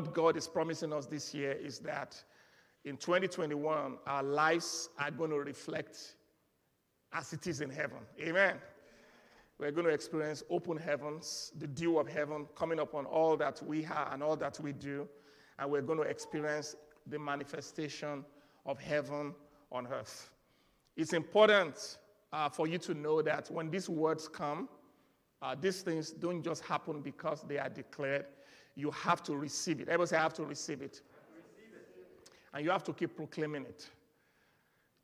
What God is promising us this year is that in 2021, our lives are going to reflect as it is in heaven. Amen. We're going to experience open heavens, the dew of heaven coming upon all that we have and all that we do. And we're going to experience the manifestation of heaven on earth. It's important uh, for you to know that when these words come, uh, these things don't just happen because they are declared. You have to receive it. Everybody say, I have to receive it. And you have to keep proclaiming it.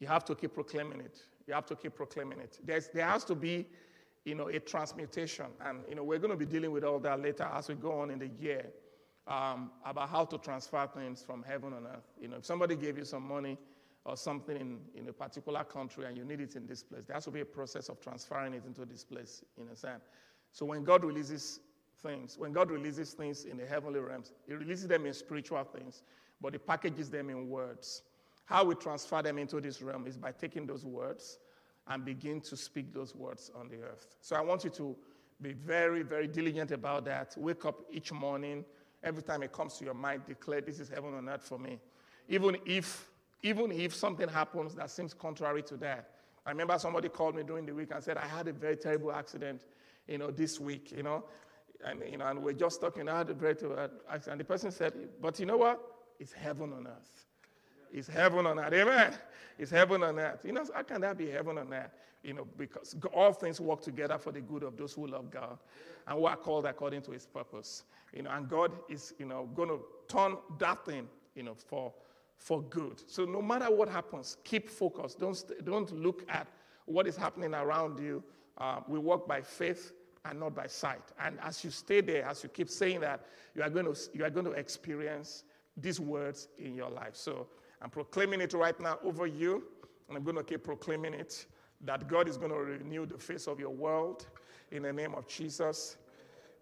You have to keep proclaiming it. You have to keep proclaiming it. There's, there has to be, you know, a transmutation. And, you know, we're going to be dealing with all that later as we go on in the year um, about how to transfer things from heaven on earth. You know, if somebody gave you some money or something in, in a particular country and you need it in this place, there has to be a process of transferring it into this place, in a sense. So when God releases things, when God releases things in the heavenly realms, He releases them in spiritual things, but He packages them in words. How we transfer them into this realm is by taking those words and begin to speak those words on the earth. So I want you to be very, very diligent about that. Wake up each morning Every time it comes to your mind, declare this is heaven on earth for me. Even if, even if something happens that seems contrary to that. I remember somebody called me during the week and said, I had a very terrible accident, you know, this week, you know. And, you know, and we're just talking, I had a terrible accident. And the person said, but you know what? It's heaven on earth. It's heaven on earth. Amen. It's heaven on earth. You know, how can that be heaven on earth? You know, because all things work together for the good of those who love God and who are called according to his purpose. You know, and God is, you know, going to turn that thing, you know, for, for good. So no matter what happens, keep focused. Don't, don't look at what is happening around you. Uh, we walk by faith and not by sight. And as you stay there, as you keep saying that, you are going to, you are going to experience these words in your life. So I'm proclaiming it right now over you, and I'm going to keep proclaiming it that God is going to renew the face of your world in the name of Jesus.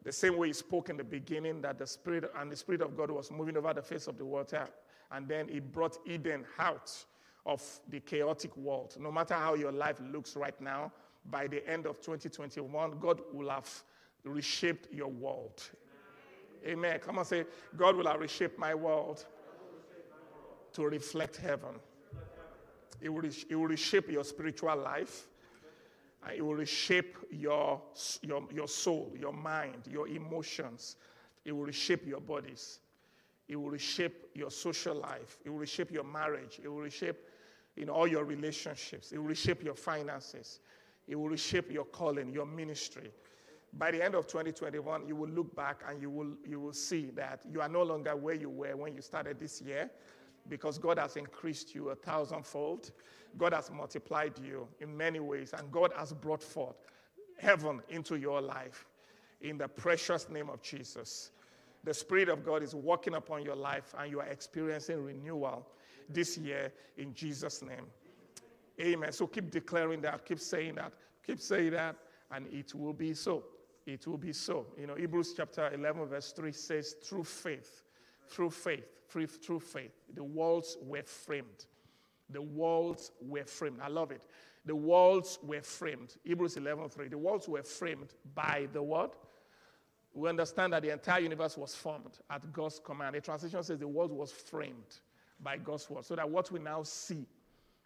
The same way he spoke in the beginning that the Spirit and the Spirit of God was moving over the face of the water, and then he brought Eden out of the chaotic world. No matter how your life looks right now, by the end of 2021, God will have reshaped your world. Amen. Come on, say, God will have reshaped my world to reflect heaven. It will, it will reshape your spiritual life. Uh, it will reshape your, your, your soul, your mind, your emotions. It will reshape your bodies. It will reshape your social life. It will reshape your marriage. It will reshape know, all your relationships. It will reshape your finances. It will reshape your calling, your ministry. By the end of 2021, you will look back and you will, you will see that you are no longer where you were when you started this year because God has increased you a thousandfold. God has multiplied you in many ways, and God has brought forth heaven into your life in the precious name of Jesus. The Spirit of God is working upon your life, and you are experiencing renewal this year in Jesus' name. Amen. So keep declaring that, keep saying that, keep saying that, and it will be so. It will be so. You know, Hebrews chapter 11, verse 3 says, through faith, through faith, through, through faith, the walls were framed. The walls were framed. I love it. The walls were framed. Hebrews 11:3. The walls were framed by the word. We understand that the entire universe was formed at God's command. The translation says the world was framed by God's word, so that what we now see,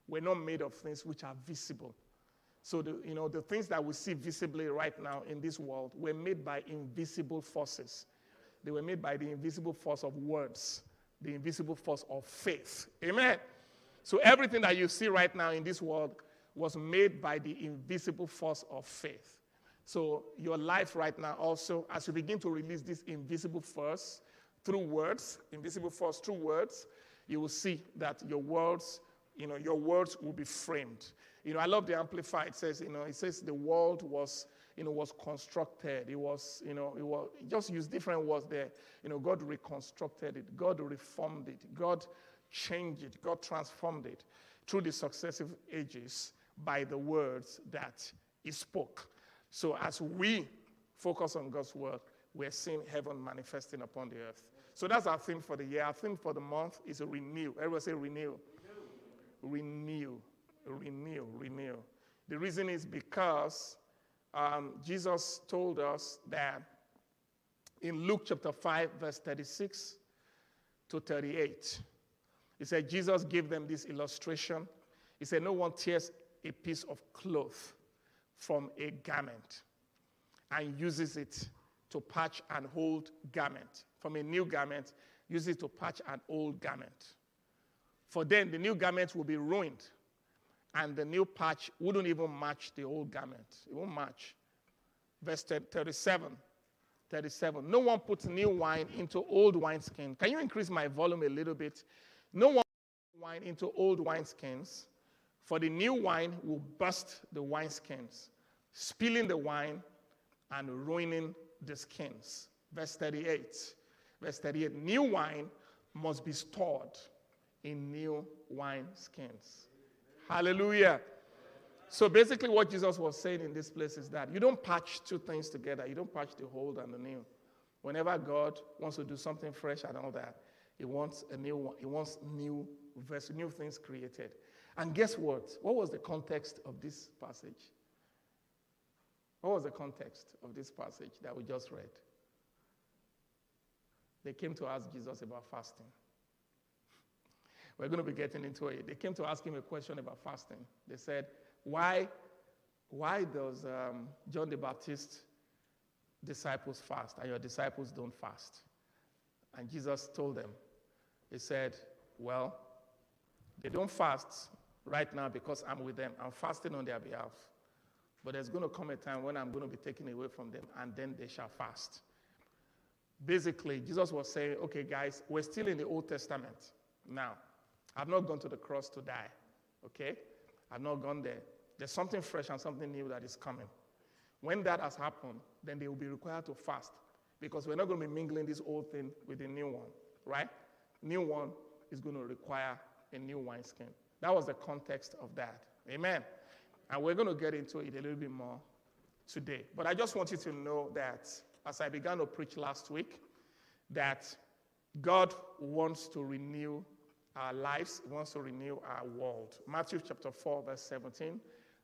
we're not made of things which are visible. So the, you know the things that we see visibly right now in this world were made by invisible forces. They were made by the invisible force of words, the invisible force of faith. Amen. So everything that you see right now in this world was made by the invisible force of faith. So your life right now also, as you begin to release this invisible force through words, invisible force through words, you will see that your words, you know, your words will be framed. You know, I love the Amplified. It says, you know, it says the world was, you know, was constructed. It was, you know, it was just use different words there. You know, God reconstructed it. God reformed it. God changed it. God transformed it through the successive ages by the words that He spoke. So as we focus on God's word, we're seeing heaven manifesting upon the earth. So that's our theme for the year. Our theme for the month is a renew. Everyone say renew. Renew. Renew. Renew. The reason is because um, Jesus told us that in Luke chapter 5, verse 36 to 38, he said, Jesus gave them this illustration. He said, No one tears a piece of cloth from a garment and uses it to patch an old garment. From a new garment, uses it to patch an old garment. For then the new garment will be ruined, and the new patch wouldn't even match the old garment. It won't match. Verse 37. 37. No one puts new wine into old wineskin. Can you increase my volume a little bit? No one puts wine into old wineskins, for the new wine will burst the wineskins, spilling the wine and ruining the skins. Verse 38. Verse 38 New wine must be stored in new wine skins. Hallelujah. So basically, what Jesus was saying in this place is that you don't patch two things together, you don't patch the old and the new. Whenever God wants to do something fresh and all that, He wants a new one, He wants new verse, new things created. And guess what? What was the context of this passage? What was the context of this passage that we just read? They came to ask Jesus about fasting. We're going to be getting into it. They came to ask him a question about fasting. They said, Why, why does um, John the Baptist disciples fast and your disciples don't fast? And Jesus told them, He said, Well, they don't fast right now because I'm with them. I'm fasting on their behalf. But there's going to come a time when I'm going to be taken away from them, and then they shall fast. Basically, Jesus was saying, okay, guys, we're still in the Old Testament now. I've not gone to the cross to die, okay? I've not gone there. There's something fresh and something new that is coming. When that has happened, then they will be required to fast because we're not going to be mingling this old thing with the new one, right? New one is going to require a new wineskin. That was the context of that. Amen. And we're going to get into it a little bit more today. But I just want you to know that as I began to preach last week, that God wants to renew our lives, He wants to renew our world. Matthew chapter 4, verse 17.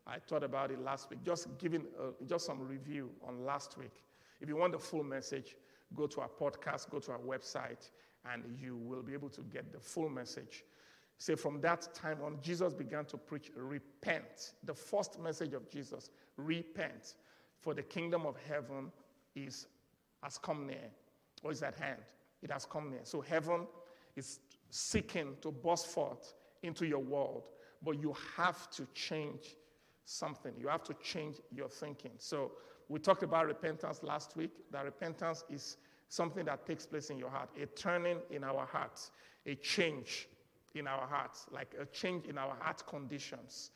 I thought about it last week, just giving uh, just some review on last week. If you want the full message, go to our podcast, go to our website, and you will be able to get the full message. Say, from that time on, Jesus began to preach, repent. The first message of Jesus, repent, for the kingdom of heaven is has come near, or is at hand. It has come near. So heaven is seeking to burst forth into your world, but you have to change something. You have to change your thinking. So we talked about repentance last week. That repentance is something that takes place in your heart, a turning in our hearts, a change in our hearts, like a change in our heart conditions.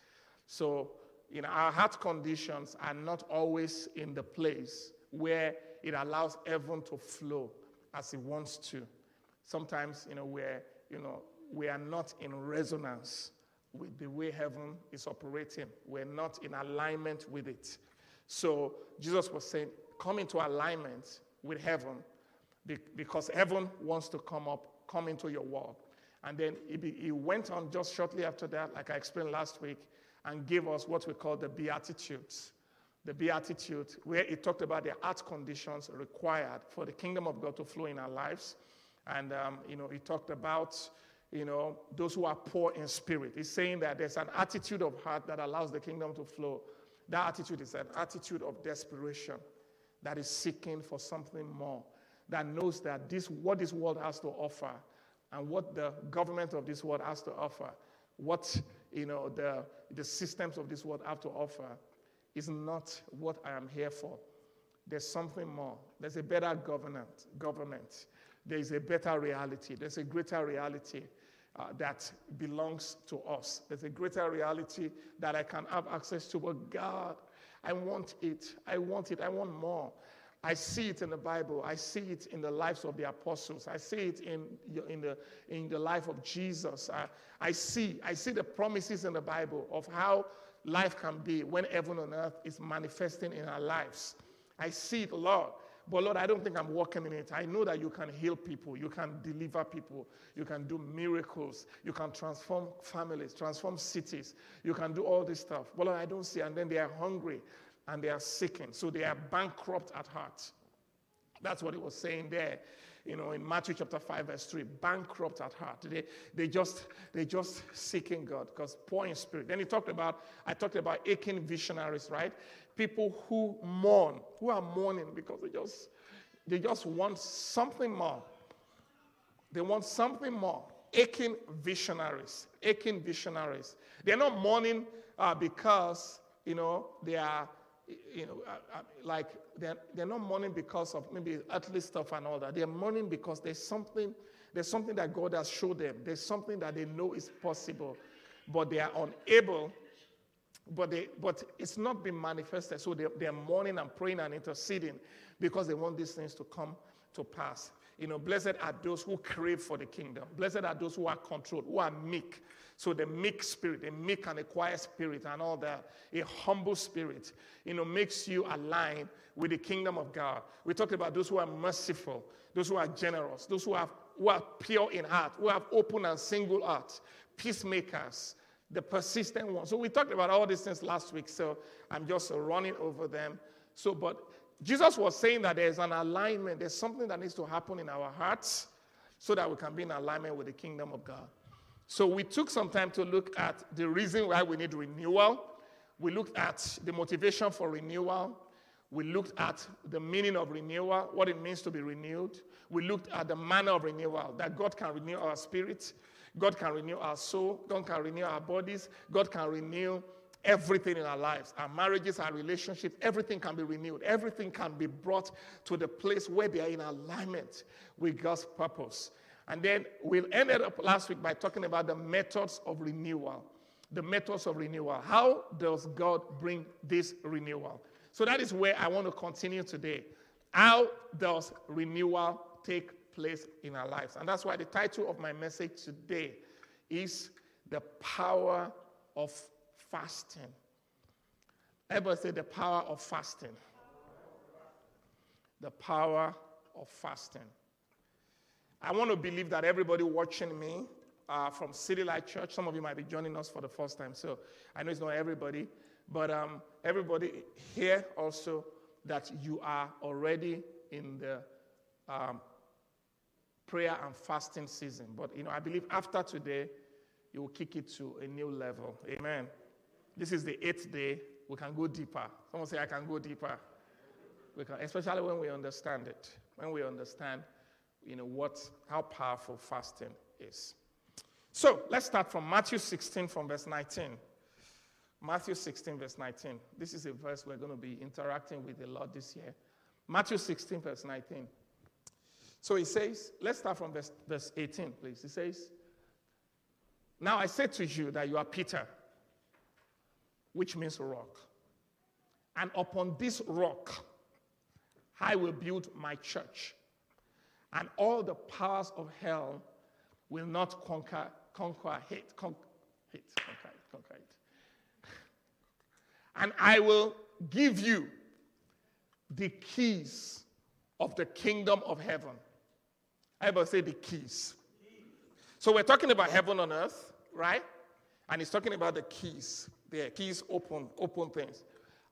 So, you know, our heart conditions are not always in the place where it allows heaven to flow as it wants to. Sometimes, you know, we're, you know, we are not in resonance with the way heaven is operating. We're not in alignment with it. So Jesus was saying, come into alignment with heaven because heaven wants to come up, come into your world. And then he, went on just shortly after that, like I explained last week, and gave us what we call the Beatitudes. The Beatitude, where he talked about the heart conditions required for the kingdom of God to flow in our lives. And, um, you know, he talked about, you know, those who are poor in spirit. He's saying that there's an attitude of heart that allows the kingdom to flow. That attitude is an attitude of desperation that is seeking for something more, that knows that this, what this world has to offer and what the government of this world has to offer, what you know, the, the systems of this world have to offer, is not what I am here for. There's something more. There's a better government. government. There is a better reality. There's a greater reality uh, that belongs to us. There's a greater reality that I can have access to. But God, I want it. I want it. I want more. I see it in the Bible. I see it in the lives of the apostles. I see it in, in, the, in the life of Jesus. I, I, see, I see the promises in the Bible of how life can be when heaven on earth is manifesting in our lives. I see it, Lord. But Lord, I don't think I'm walking in it. I know that you can heal people, you can deliver people, you can do miracles, you can transform families, transform cities, you can do all this stuff. But Lord, I don't see. And then they are hungry and they are seeking. So they are bankrupt at heart. That's what he was saying there, you know, in Matthew chapter 5, verse 3. Bankrupt at heart. They, they just they just seeking God because poor in spirit. Then he talked about, I talked about aching visionaries, right? People who mourn, who are mourning because they just they just want something more. They want something more. Aching visionaries. Aching visionaries. They're not mourning uh, because, you know, they are you know, uh, uh, like they're, they're not mourning because of maybe earthly stuff and all that. They're mourning because there's something, there's something that God has showed them. There's something that they know is possible, but they are unable. But, they, but it's not been manifested. So they, they're mourning and praying and interceding because they want these things to come to pass. You know, blessed are those who crave for the kingdom. Blessed are those who are controlled, who are meek. So the meek spirit, a meek and a quiet spirit, and all that, a humble spirit, you know, makes you align with the kingdom of God. We talked about those who are merciful, those who are generous, those who, have, who are pure in heart, who have open and single heart, peacemakers, the persistent ones. So we talked about all these things last week, so I'm just running over them. So, but Jesus was saying that there's an alignment, there's something that needs to happen in our hearts so that we can be in alignment with the kingdom of God. So we took some time to look at the reason why we need renewal. We looked at the motivation for renewal. We looked at the meaning of renewal, what it means to be renewed. We looked at the manner of renewal, that God can renew our spirit, God can renew our soul, God can renew our bodies, God can renew everything in our lives. Our marriages, our relationships, everything can be renewed. Everything can be brought to the place where they are in alignment with God's purpose. And then we ended up last week by talking about the methods of renewal. The methods of renewal. How does God bring this renewal? So that is where I want to continue today. How does renewal take place in our lives? And that's why the title of my message today is The Power of Fasting. Everybody say the power of fasting. The power of fasting. I want to believe that everybody watching me uh, from City Light Church, some of you might be joining us for the first time, so I know it's not everybody, but um, everybody here also that you are already in the um, prayer and fasting season. But you know, I believe after today, you will kick it to a new level. Amen. This is the eighth day. We can go deeper. Someone say, I can go deeper. We can, especially when we understand it. When we understand you know, what, how powerful fasting is. So let's start from Matthew 16, from verse 19. Matthew 16, verse 19. This is a verse we're going to be interacting with a lot this year. Matthew 16, verse 19. So he says, let's start from verse, verse 18, please. He says, Now I say to you that you are Peter, which means rock. And upon this rock I will build my church, and all the powers of hell will not conquer, conquer hate, con- hate, conquer it, conquer it. And I will give you the keys of the kingdom of heaven. I will say the keys. So we're talking about heaven on earth, right? And he's talking about the keys. The keys open, open things.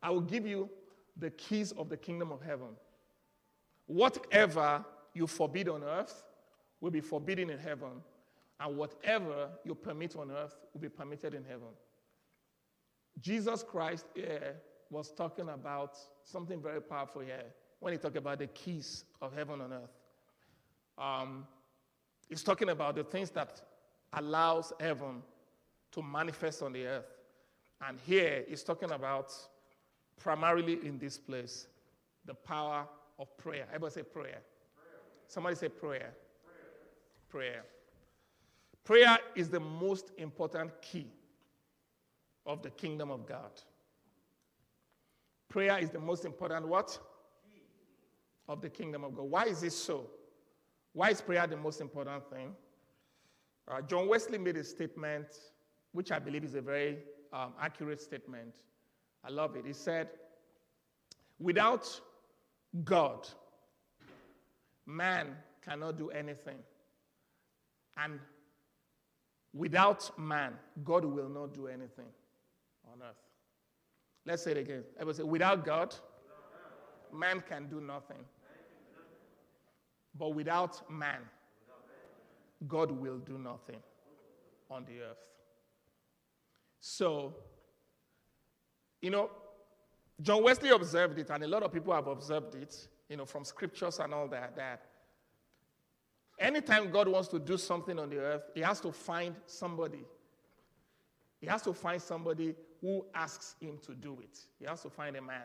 I will give you the keys of the kingdom of heaven. Whatever you forbid on earth will be forbidden in heaven, and whatever you permit on earth will be permitted in heaven. Jesus Christ here was talking about something very powerful here when he talked about the keys of heaven on earth. Um, talking about the things that allows heaven to manifest on the earth. And here he's talking about primarily in this place the power of prayer. Everybody say prayer. Somebody say prayer. Prayer. prayer. Prayer is the most important key of the kingdom of God. Prayer is the most important what? Of the kingdom of God. Why is this so? Why is prayer the most important thing? Uh, John Wesley made a statement, which I believe is a very um, accurate statement. I love it. He said, Without God, man cannot do anything. And without man, God will not do anything on earth. Let's say it again. I say, without God, man can do nothing. But without man, God will do nothing on the earth. So, you know, John Wesley observed it, and a lot of people have observed it, you know, from scriptures and all that, that anytime God wants to do something on the earth, he has to find somebody. He has to find somebody who asks him to do it. He has to find a man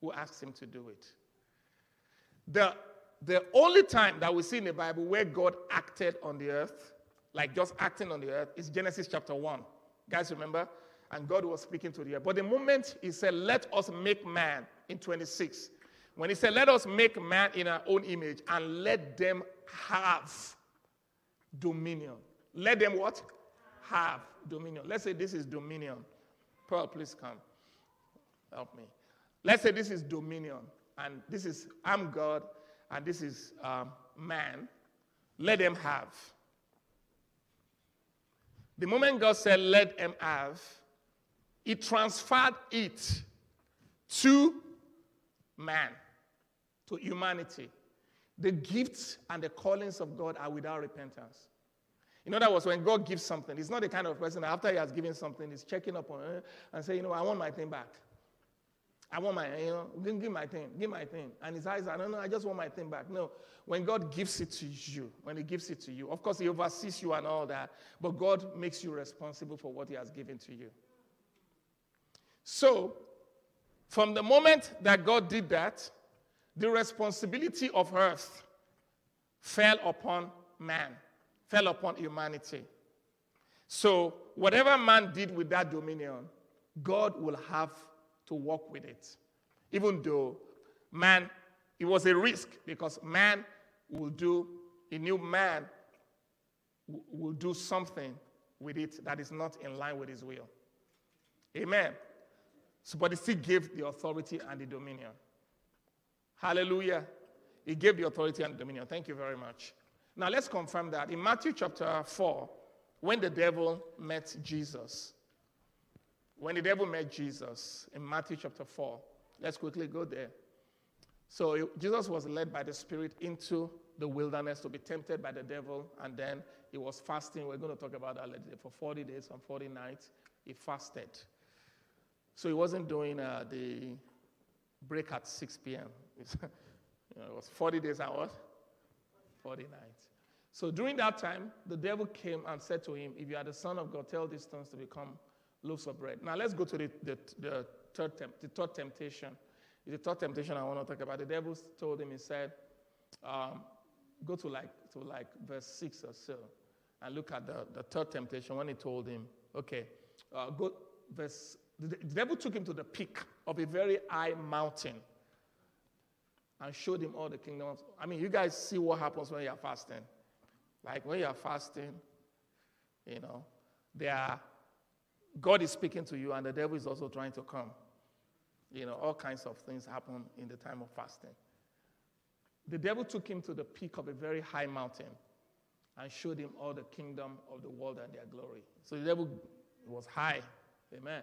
who asks him to do it. The, the only time that we see in the Bible where God acted on the earth, like just acting on the earth, is Genesis chapter 1. Guys, remember? And God was speaking to the earth. But the moment he said, Let us make man in 26, when he said, Let us make man in our own image and let them have dominion. Let them what? Have dominion. Let's say this is dominion. Pearl, please come. Help me. Let's say this is dominion, and this is I'm God, and this is um, man. Let them have. The moment God said, let them have, He transferred it to man, to humanity. The gifts and the callings of God are without repentance. In other words, when God gives something, He's not the kind of person after He has given something, He's checking up on it and saying, You know, I want my thing back. I want my, you know, give, my thing, give my thing. And his eyes, I don't know, I just want my thing back. No, when God gives it to you, when He gives it to you, of course, He oversees you and all that, but God makes you responsible for what He has given to you. So, from the moment that God did that, the responsibility of earth fell upon man, fell upon humanity. So, whatever man did with that dominion, God will have to work with it. Even though man, it was a risk because man will do, a new man will do something with it that is not in line with his will. Amen. So, but he still gave the authority and the dominion. Hallelujah. He gave the authority and the dominion. Thank you very much. Now let's confirm that. In Matthew chapter 4, when the devil met Jesus, when the devil met Jesus in Matthew chapter 4, let's quickly go there. So Jesus was led by the Spirit into the wilderness to be tempted by the devil, and then he was fasting. We're going to talk about that later. For 40 days and 40 nights, he fasted. So he wasn't doing uh, the break at 6 p.m. you know, it was 40 days and what? 40 nights. So during that time, the devil came and said to him, If you are the Son of God, tell these stones to become loaves of bread. Now let's go to the, the, the, third, temp, the third temptation. The third temptation I want to talk about. The devil told him, he said, um, go to like, to like verse 6 or so and look at the, the third temptation when he told him, okay, uh, go verse, the, the devil took him to the peak of a very high mountain and showed him all the kingdoms. I mean, you guys see what happens when you're fasting. Like when you're fasting, you know, there are God is speaking to you, and the devil is also trying to come. You know, all kinds of things happen in the time of fasting. The devil took him to the peak of a very high mountain and showed him all the kingdom of the world and their glory. So the devil was high. Amen.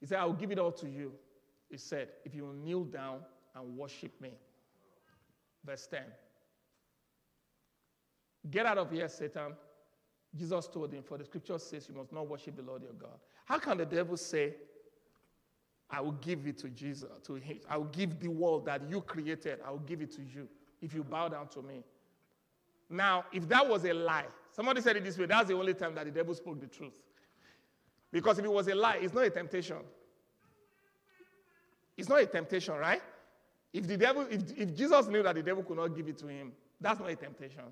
He said, I will give it all to you. He said, if you will kneel down and worship me. Verse 10. Get out of here, Satan. Jesus told him, For the scripture says you must not worship the Lord your God. How can the devil say, I will give it to Jesus, to him. I will give the world that you created, I will give it to you if you bow down to me. Now, if that was a lie, somebody said it this way, that's the only time that the devil spoke the truth. Because if it was a lie, it's not a temptation. It's not a temptation, right? If the devil, if, if Jesus knew that the devil could not give it to him, that's not a temptation.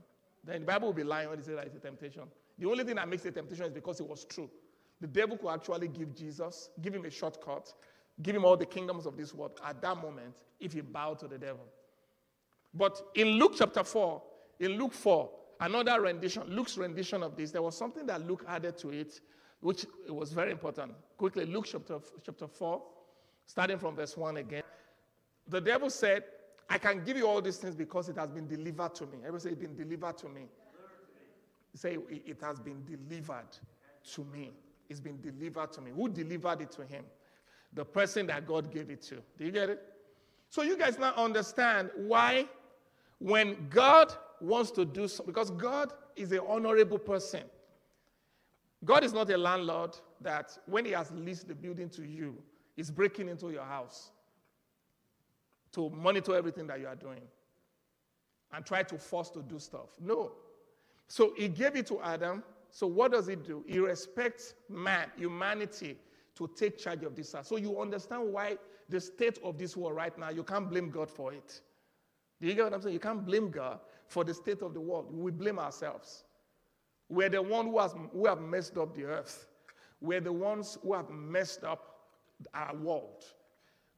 Then the Bible will be lying when they say that it's a temptation. The only thing that makes it temptation is because it was true. The devil could actually give Jesus, give him a shortcut, give him all the kingdoms of this world at that moment if he bowed to the devil. But in Luke chapter 4, in Luke 4, another rendition, Luke's rendition of this, there was something that Luke added to it, which was very important. Quickly, Luke chapter, chapter 4, starting from verse 1 again. The devil said, I can give you all these things because it has been delivered to me. Everybody say, It's been delivered to me. Say, It has been delivered to me. It's been delivered to me. Who delivered it to him? The person that God gave it to. Do you get it? So you guys now understand why when God wants to do something, because God is an honorable person. God is not a landlord that when he has leased the building to you, is breaking into your house to monitor everything that you are doing and try to force to do stuff. No. So he gave it to Adam. So what does he do? He respects man, humanity, to take charge of this. earth. So you understand why the state of this world right now, you can't blame God for it. Do you get what I'm saying? You can't blame God for the state of the world. We blame ourselves. We're the ones who, who have messed up the earth. We're the ones who have messed up our world.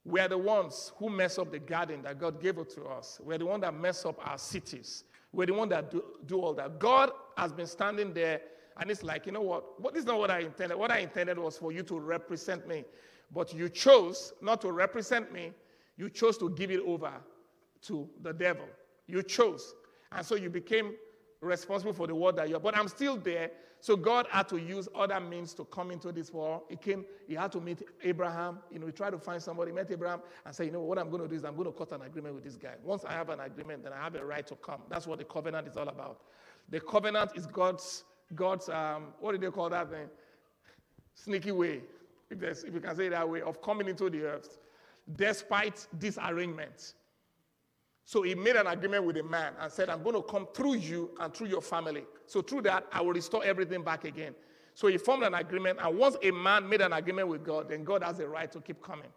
We're the ones who mess up the garden that God gave to us. We're the ones that mess up our cities. We're the one that do, do all that. God has been standing there, and it's like, you know what? What is not what I intended. What I intended was for you to represent me. But you chose not to represent me, you chose to give it over to the devil. You chose. And so you became responsible for the world that you're. But I'm still there. So God had to use other means to come into this world. He came, he had to meet Abraham. You know, he tried to find somebody, met Abraham, and say, you know, what I'm going to do is I'm going to cut an agreement with this guy. Once I have an agreement, then I have a right to come. That's what the covenant is all about. The covenant is God's, God's, um, what do they call that thing? Sneaky way, if, if you can say that way, of coming into the earth, despite disarrangement. So he made an agreement with a man and said, I'm going to come through you and through your family. So through that, I will restore everything back again. So he formed an agreement. And once a man made an agreement with God, then God has a right to keep coming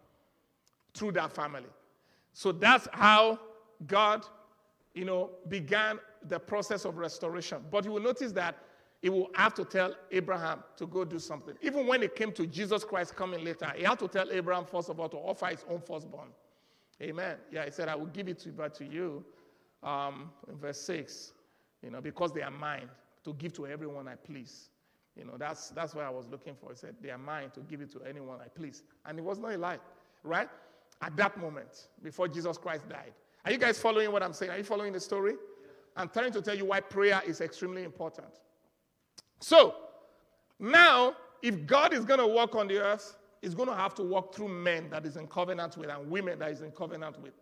through that family. So that's how God, you know, began the process of restoration. But you will notice that he will have to tell Abraham to go do something. Even when it came to Jesus Christ coming later, he had to tell Abraham, first of all, to offer his own firstborn. Amen. Yeah, he said, I will give it to, but to you. Um, in verse 6, you know, because they are mine to give to everyone I please. You know, that's, that's what I was looking for. He said, they are mine to give it to anyone I please. And it was not a lie, right? At that moment, before Jesus Christ died. Are you guys following what I'm saying? Are you following the story? I'm trying to tell you why prayer is extremely important. So, now, if God is going to walk on the earth, is going to have to walk through men that is in covenant with and women that is in covenant with.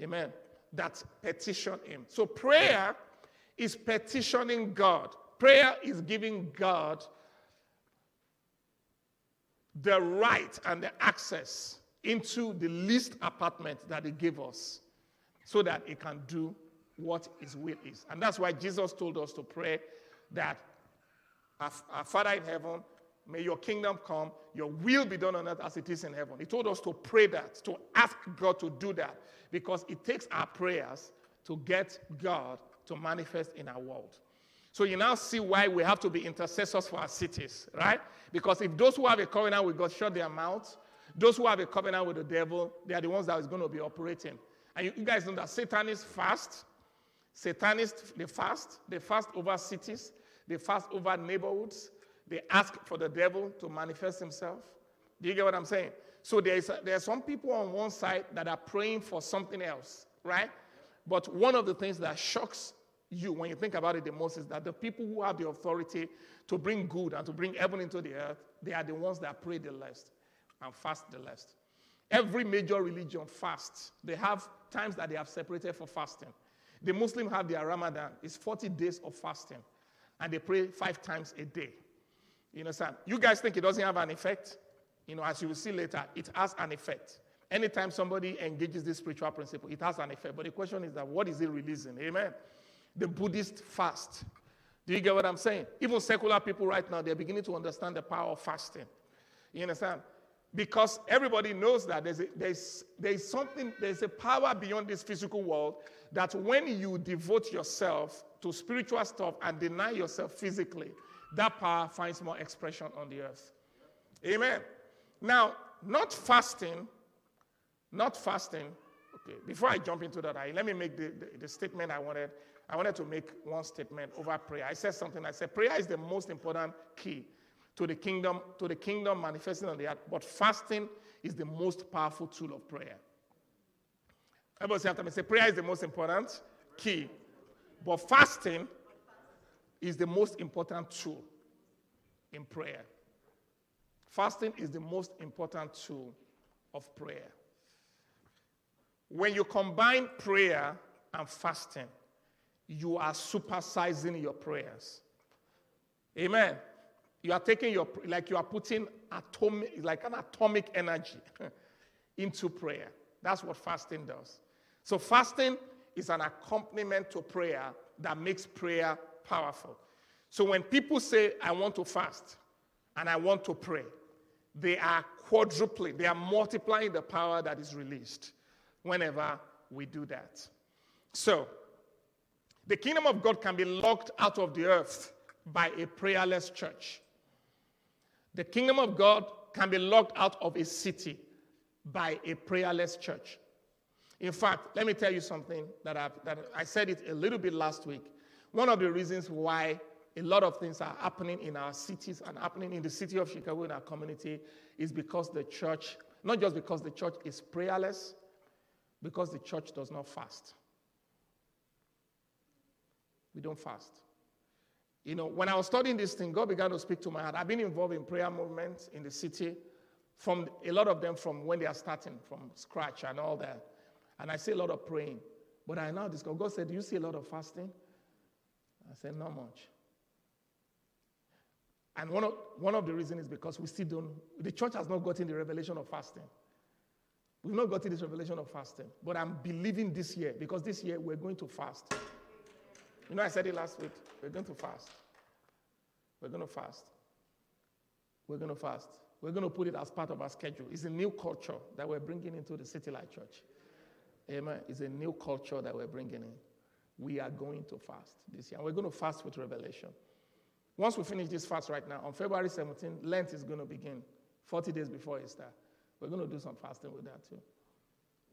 Amen. That petition him. So prayer is petitioning God. Prayer is giving God the right and the access into the leased apartment that he gave us so that he can do what his will is. And that's why Jesus told us to pray that our, our Father in heaven, May your kingdom come, your will be done on earth as it is in heaven. He told us to pray that, to ask God to do that, because it takes our prayers to get God to manifest in our world. So you now see why we have to be intercessors for our cities, right? Because if those who have a covenant with God shut their mouths, those who have a covenant with the devil, they are the ones that is going to be operating. And you, guys know that Satanists fast. Satanists, they fast. They fast over cities. They fast over neighborhoods. They ask for the devil to manifest himself. Do you get what I'm saying? So there, is there are some people on one side that are praying for something else, right? But one of the things that shocks you when you think about it the most is that the people who have the authority to bring good and to bring heaven into the earth, they are the ones that pray the least and fast the least. Every major religion fasts. They have times that they have separated for fasting. The Muslim have their Ramadan. It's 40 days of fasting. And they pray five times a day. You understand? You guys think it doesn't have an effect? You know, as you will see later, it has an effect. Anytime somebody engages this spiritual principle, it has an effect. But the question is that what is it releasing? Amen. The Buddhist fast. Do you get what I'm saying? Even secular people right now, they're beginning to understand the power of fasting. You understand? Because everybody knows that there's, a, there's, there's something, there's a power beyond this physical world that when you devote yourself to spiritual stuff and deny yourself physically, that power finds more expression on the earth. Amen. Now, not fasting, not fasting. Okay, before I jump into that, I, let me make the, the, the statement I wanted. I wanted to make one statement over prayer. I said something. I said prayer is the most important key to the kingdom, to the kingdom manifesting on the earth. But fasting is the most powerful tool of prayer. Everybody say after me, say prayer is the most important key. But fasting is the most important tool in prayer. Fasting is the most important tool of prayer. When you combine prayer and fasting, you are supersizing your prayers. Amen. You are taking your, like you are putting atomic, like an atomic energy into prayer. That's what fasting does. So, fasting is an accompaniment to prayer that makes prayer powerful. So, when people say, I want to fast and I want to pray, they are quadrupling, they are multiplying the power that is released whenever we do that. So, the kingdom of God can be locked out of the earth by a prayerless church. The kingdom of God can be locked out of a city by a prayerless church. In fact, let me tell you something that, i that I said it a little bit last week. One of the reasons why a lot of things are happening in our cities and happening in the city of Chicago in our community is because the church, not just because the church is prayerless, because the church does not fast. We don't fast. You know, when I was studying this thing, God began to speak to my heart. I've been involved in prayer movements in the city, from a lot of them from when they are starting from scratch and all that. And I see a lot of praying. But I now discover, God said, Do you see a lot of fasting? I said, Not much. And one of, one of the reasons is because we still don't, the church has not gotten the revelation of fasting. We've not gotten this revelation of fasting. But I'm believing this year, because this year we're going to fast. You know, I said it last week. We're going to fast. We're going to fast. We're going to fast. We're going to put it as part of our schedule. It's a new culture that we're bringing into the City Light Church. Amen. It's a new culture that we're bringing in. We are going to fast this year. We're going to fast with revelation. Once we finish this fast right now, on February 17, Lent is going to begin, 40 days before Easter. We're going to do some fasting with that too.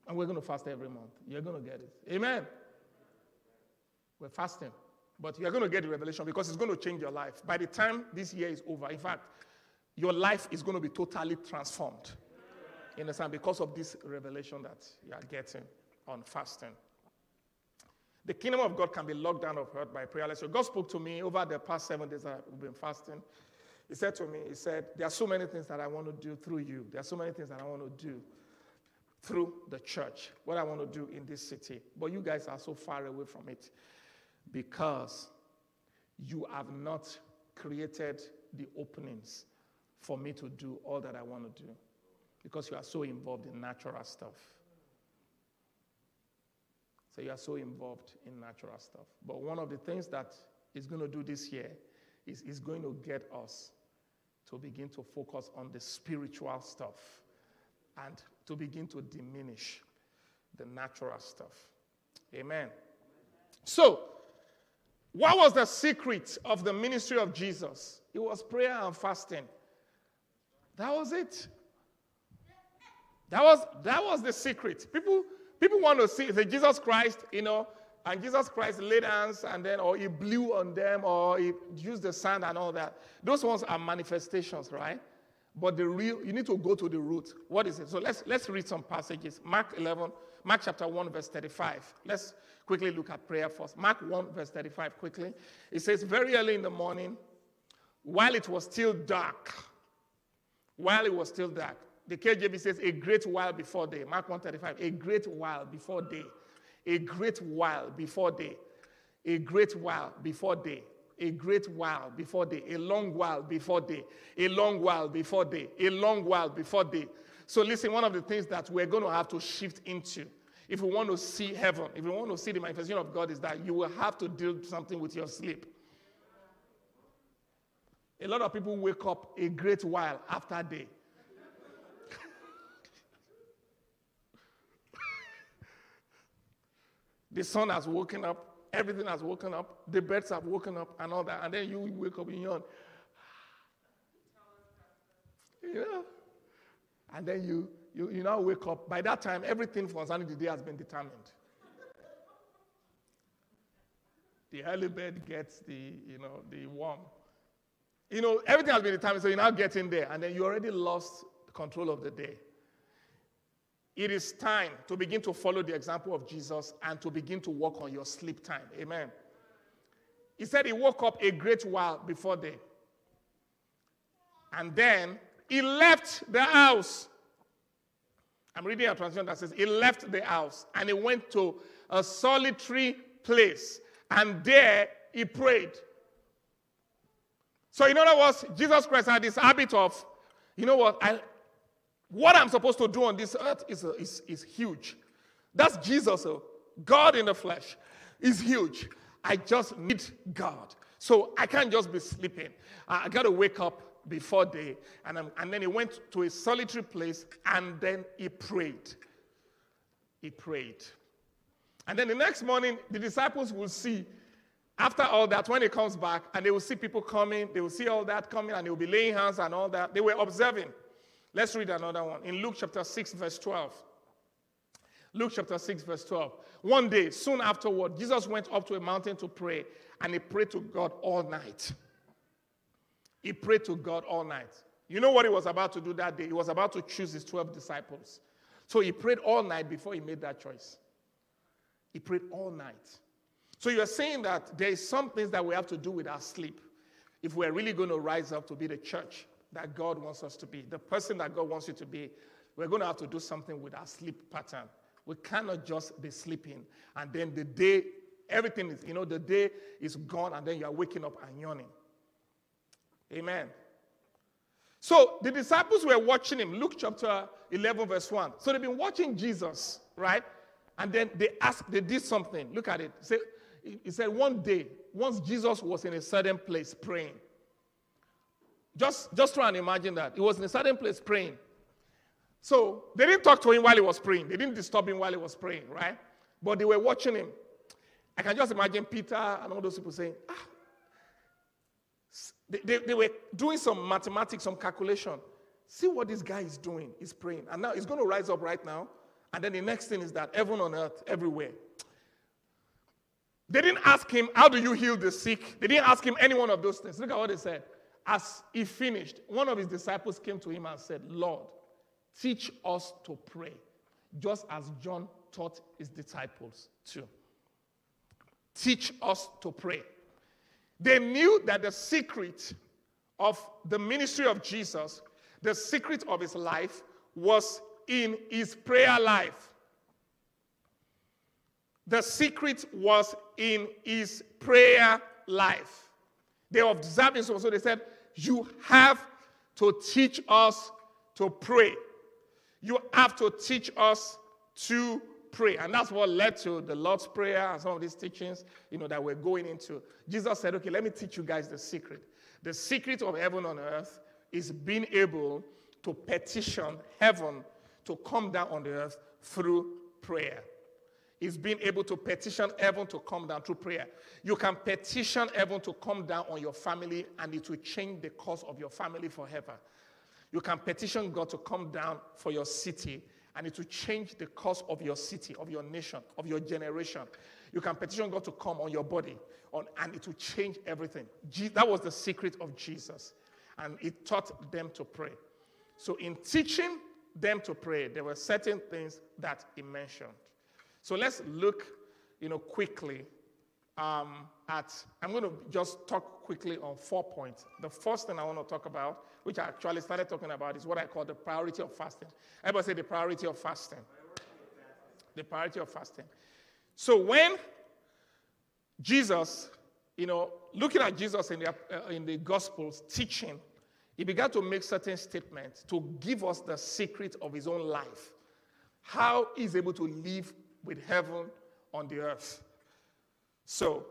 And we're going to fast every month. You're going to get it. Amen. We're fasting. But you're going to get the revelation because it's going to change your life. By the time this year is over, in fact, your life is going to be totally transformed. You understand? Because of this revelation that you are getting on fasting. The kingdom of God can be locked down of earth by prayerless. So God spoke to me over the past seven days that we've been fasting. He said to me, He said, There are so many things that I want to do through you. There are so many things that I want to do through the church, what I want to do in this city. But you guys are so far away from it because you have not created the openings for me to do all that I want to do because you are so involved in natural stuff. So you are so involved in natural stuff. But one of the things that is going to do this year is, is going to get us to begin to focus on the spiritual stuff and to begin to diminish the natural stuff. Amen. So, what was the secret of the ministry of Jesus? It was prayer and fasting. That was it. That was, that was the secret. People, people want to see the Jesus Christ, you know, and Jesus Christ laid hands and then, or he blew on them, or he used the sand and all that. Those ones are manifestations, right? But the real, you need to go to the root. What is it? So let's, let's read some passages. Mark 11, Mark chapter 1, verse 35. Let's quickly look at prayer first. Mark 1, verse 35, quickly. It says, Very early in the morning, while it was still dark, while it was still dark, the KJV says, a great while before day. Mark 135, a great while before day. A great while before day. A great while before day. A great while before day. A long while before day. A long while before day. A long while before day. So, listen, one of the things that we're going to have to shift into if we want to see heaven, if we want to see the manifestation of God, is that you will have to deal something with your sleep. A lot of people wake up a great while after day. The sun has woken up, everything has woken up, the birds have woken up, and all that. And then you wake up and yawn. You know? And then you, you, you now wake up. By that time, everything concerning the day has been determined. the early bird gets the, you know, the worm. You know, everything has been determined, so you now get in there, and then you already lost control of the day. It is time to begin to follow the example of Jesus and to begin to work on your sleep time. Amen. He said he woke up a great while before day. And then he left the house. I'm reading a translation that says he left the house and he went to a solitary place and there he prayed. So, in other words, Jesus Christ had this habit of, you know what, I, what I'm supposed to do on this earth is, uh, is, is huge. That's Jesus, oh. God in the flesh is huge. I just need God. So I can't just be sleeping. I, got to wake up before day. And, and then he went to a solitary place and then he prayed. He prayed. And then the next morning, the disciples will see, after all that, when he comes back, and they will see people coming, they will see all that coming, and they will be laying hands and all that. They were observing. Let's read another one in Luke chapter 6, verse 12. Luke chapter 6, verse 12. One day, soon afterward, Jesus went up to a mountain to pray, and he prayed to God all night. He prayed to God all night. You know what he was about to do that day? He was about to choose his 12 disciples. So he prayed all night before he made that choice. He prayed all night. So you're saying that there is some things that we have to do with our sleep if we're really going to rise up to be the church that God wants us to be, the person that God wants you to be. We're going to have to do something with our sleep pattern. We cannot just be sleeping and then the day, everything is, you know, the day is gone and then you are waking up and yawning. Amen. So the disciples were watching him. Luke chapter 11, verse 1. So they've been watching Jesus, right? And then they asked, they did something. Look at it. He said, one day, once Jesus was in a certain place praying, just, just try and imagine that. He was in a certain place praying. So they didn't talk to him while he was praying. They didn't disturb him while he was praying, right? But they were watching him. I can just imagine Peter and all those people saying, ah. They, they, they were doing some mathematics, some calculation. See what this guy is doing. He's praying. And now he's going to rise up right now. And then the next thing is that heaven on earth, everywhere. They didn't ask him, How do you heal the sick? They didn't ask him any one of those things. Look at what they said. As he finished, one of his disciples came to him and said, Lord, teach us to pray, just as John taught his disciples to. Teach us to pray. They knew that the secret of the ministry of Jesus, the secret of his life, was in his prayer life. The secret was in his prayer life. They observed this, so they said, You have to teach us to pray. You have to teach us to pray. And that's what led to the Lord's Prayer and some of these teachings, you know, that we're going into. Jesus said, okay, let me teach you guys the secret. The secret of heaven on earth is being able to petition heaven to come down on the earth through prayer. Is being able to petition heaven to come down through prayer. You can petition heaven to come down on your family and it will change the course of your family forever. You can petition God to come down for your city and it will change the course of your city, of your nation, of your generation. You can petition God to come on your body, on, and it will change everything. that was the secret of Jesus. And He taught them to pray. So, in teaching them to pray, there were certain things that He mentioned. So, let's look you know, quickly um, at, I'm going to just talk quickly on four points. The first thing I want to talk about, which I actually started talking about, is what I call the priority of fasting. Everybody say the priority of fasting. The priority of fasting. So when Jesus, you know, looking at Jesus in the, uh, in the Gospels teaching, he began to make certain statements to give us the secret of his own life. How he's able to live with heaven on the earth. So,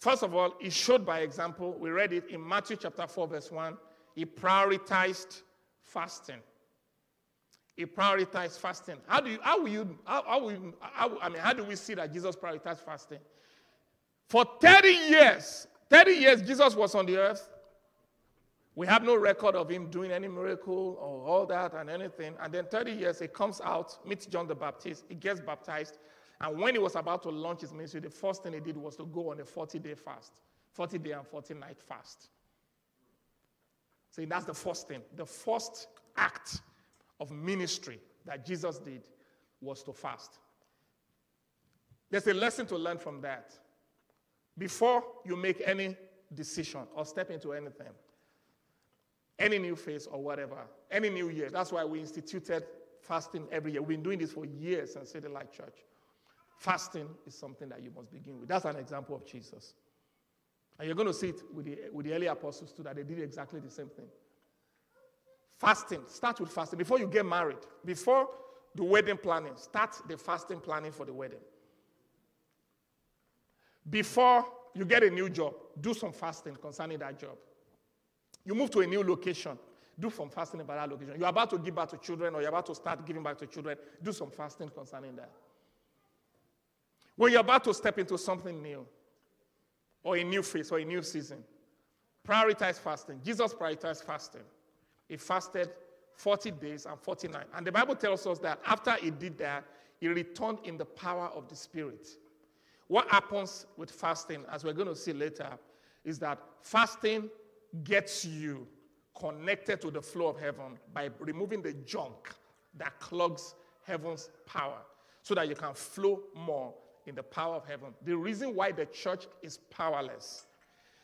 first of all, he showed by example. We read it in Matthew chapter 4, verse 1. He prioritized fasting. He prioritized fasting. How do you, how will you, how, how will you, how, I mean, how do we see that Jesus prioritized fasting? For 30 years, 30 years, Jesus was on the earth. We have no record of him doing any miracle or all that and anything. And then 30 years, he comes out, meets John the Baptist, he gets baptized. And when he was about to launch his ministry, the first thing he did was to go on a 40 day fast, 40 day and 40 night fast. See, that's the first thing. The first act of ministry that Jesus did was to fast. There's a lesson to learn from that. Before you make any decision or step into anything, any new phase or whatever, any new year. That's why we instituted fasting every year. We've been doing this for years in City Light Church. Fasting is something that you must begin with. That's an example of Jesus. And you're going to see it with the, with the early apostles too, that they did exactly the same thing. Fasting, start with fasting. Before you get married, before the wedding planning, start the fasting planning for the wedding. Before you get a new job, do some fasting concerning that job. You move to a new location, do some fasting about that location. You're about to give back to children or you're about to start giving back to children, do some fasting concerning that. When you're about to step into something new, or a new phase, or a new season, prioritize fasting. Jesus prioritized fasting. He fasted 40 days and 49. And the Bible tells us that after he did that, he returned in the power of the Spirit. What happens with fasting, as we're going to see later, is that fasting gets you connected to the flow of heaven by removing the junk that clogs heaven's power so that you can flow more in the power of heaven. The reason why the church is powerless,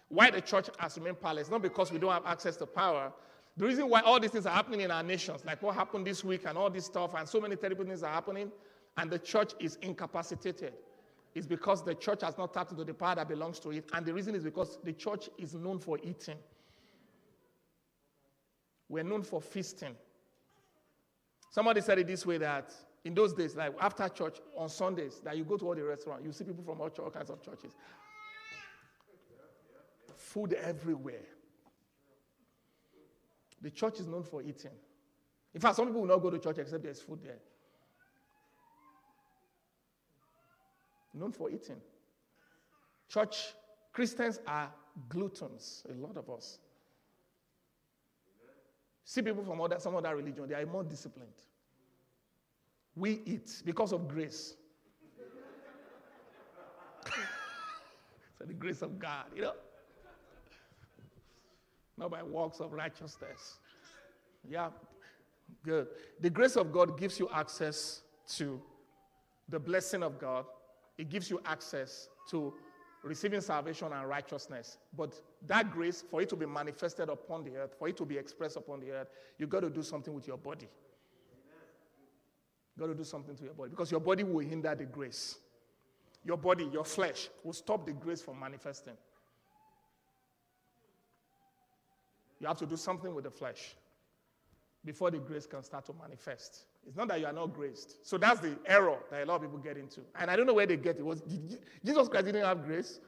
why the church has remained powerless, not because we don't have access to power. The reason why all these things are happening in our nations, like what happened this week and all this stuff, and so many terrible things are happening, and the church is incapacitated is because the church has not tapped into the power that belongs to it. And the reason is because the church is known for eating. We're known for feasting. Somebody said it this way that in those days, like after church on Sundays, that you go to all the restaurants, you see people from all, all kinds of churches. Food everywhere. The church is known for eating. In fact, some people will not go to church except there's food there. Known for eating. Church Christians are gluttons, a lot of us. See people from other, some other religion, they are more disciplined. We eat because of grace. so the grace of God, you know. Not by works of righteousness. Yeah, good. The grace of God gives you access to the blessing of God. It gives you access to receiving salvation and righteousness. But that grace, for it to be manifested upon the earth, for it to be expressed upon the earth, you've got to do something with your body. You've got to do something to your body because your body will hinder the grace. Your body, your flesh, will stop the grace from manifesting. You have to do something with the flesh before the grace can start to manifest. It's not that you are not graced. So that's the error that a lot of people get into. And I don't know where they get it. Was Jesus Christ didn't have grace?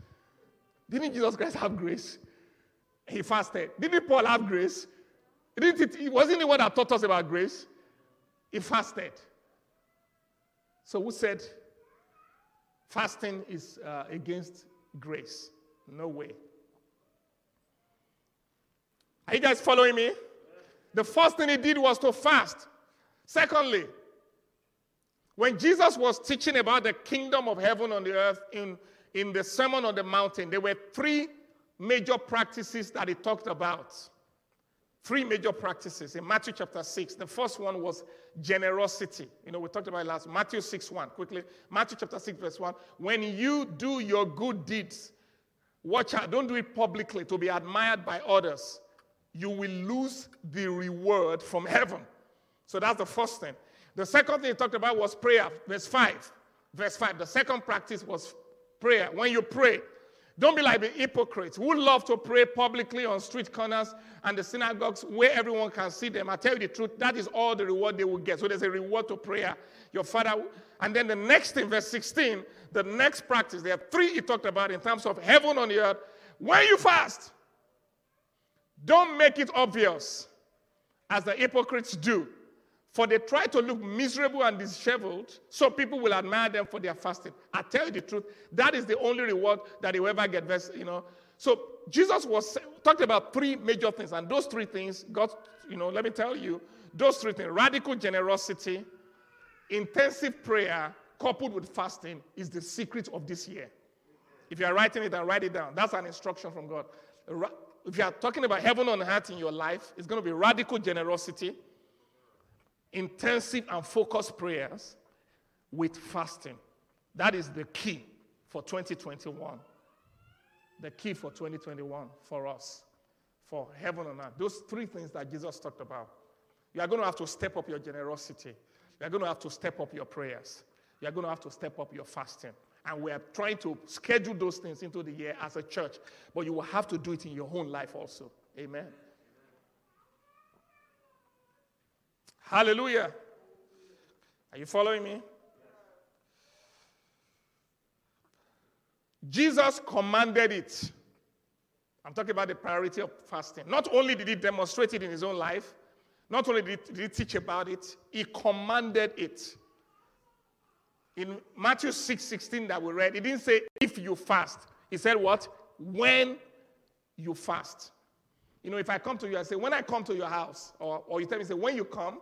Didn't Jesus Christ have grace? He fasted. Didn't Paul have grace? Didn't it, wasn't the one that taught us about grace? He fasted. So who said fasting is uh, against grace? No way. Are you guys following me? The first thing he did was to fast. Secondly, when Jesus was teaching about the kingdom of heaven on the earth in, in the Sermon on the Mountain, there were three major practices that he talked about. Three major practices in Matthew chapter 6. The first one was generosity. You know, we talked about it last Matthew 6 1. Quickly. Matthew chapter 6, verse 1. When you do your good deeds, watch out. Don't do it publicly to be admired by others. You will lose the reward from heaven. So that's the first thing. The second thing he talked about was prayer, verse 5. Verse 5. The second practice was prayer. When you pray, don't be like the hypocrites who love to pray publicly on street corners and the synagogues where everyone can see them. I tell you the truth, that is all the reward they will get. So there's a reward to prayer. Your father, and then the next thing, verse 16, the next practice, there are three he talked about in terms of heaven on the earth. When you fast, don't make it obvious as the hypocrites do. For they try to look miserable and disheveled, so people will admire them for their fasting. I tell you the truth, that is the only reward that they ever get. Verse, you know, So Jesus was talked about three major things, and those three things, God, you know, let me tell you, those three things: radical generosity, intensive prayer, coupled with fasting, is the secret of this year. If you are writing it and write it down, that's an instruction from God. If you are talking about heaven on earth in your life, it's going to be radical generosity, intensive and focused prayers with fasting. That is the key for 2021. The key for 2021 for us, for heaven and earth. Those three things that Jesus talked about. You are going to have to step up your generosity. You are going to have to step up your prayers. You are going to have to step up your fasting. And we are trying to schedule those things into the year as a church. But you will have to do it in your own life also. Amen. Hallelujah. Are you following me? Jesus commanded it. I'm talking about the priority of fasting. Not only did he demonstrate it in his own life, not only did he, teach about it, he commanded it. In Matthew 6 16 that we read, he didn't say if you fast. He said what? When you fast. You know, if I come to you I say, when I come to your house, or, or you tell me, say, when you come,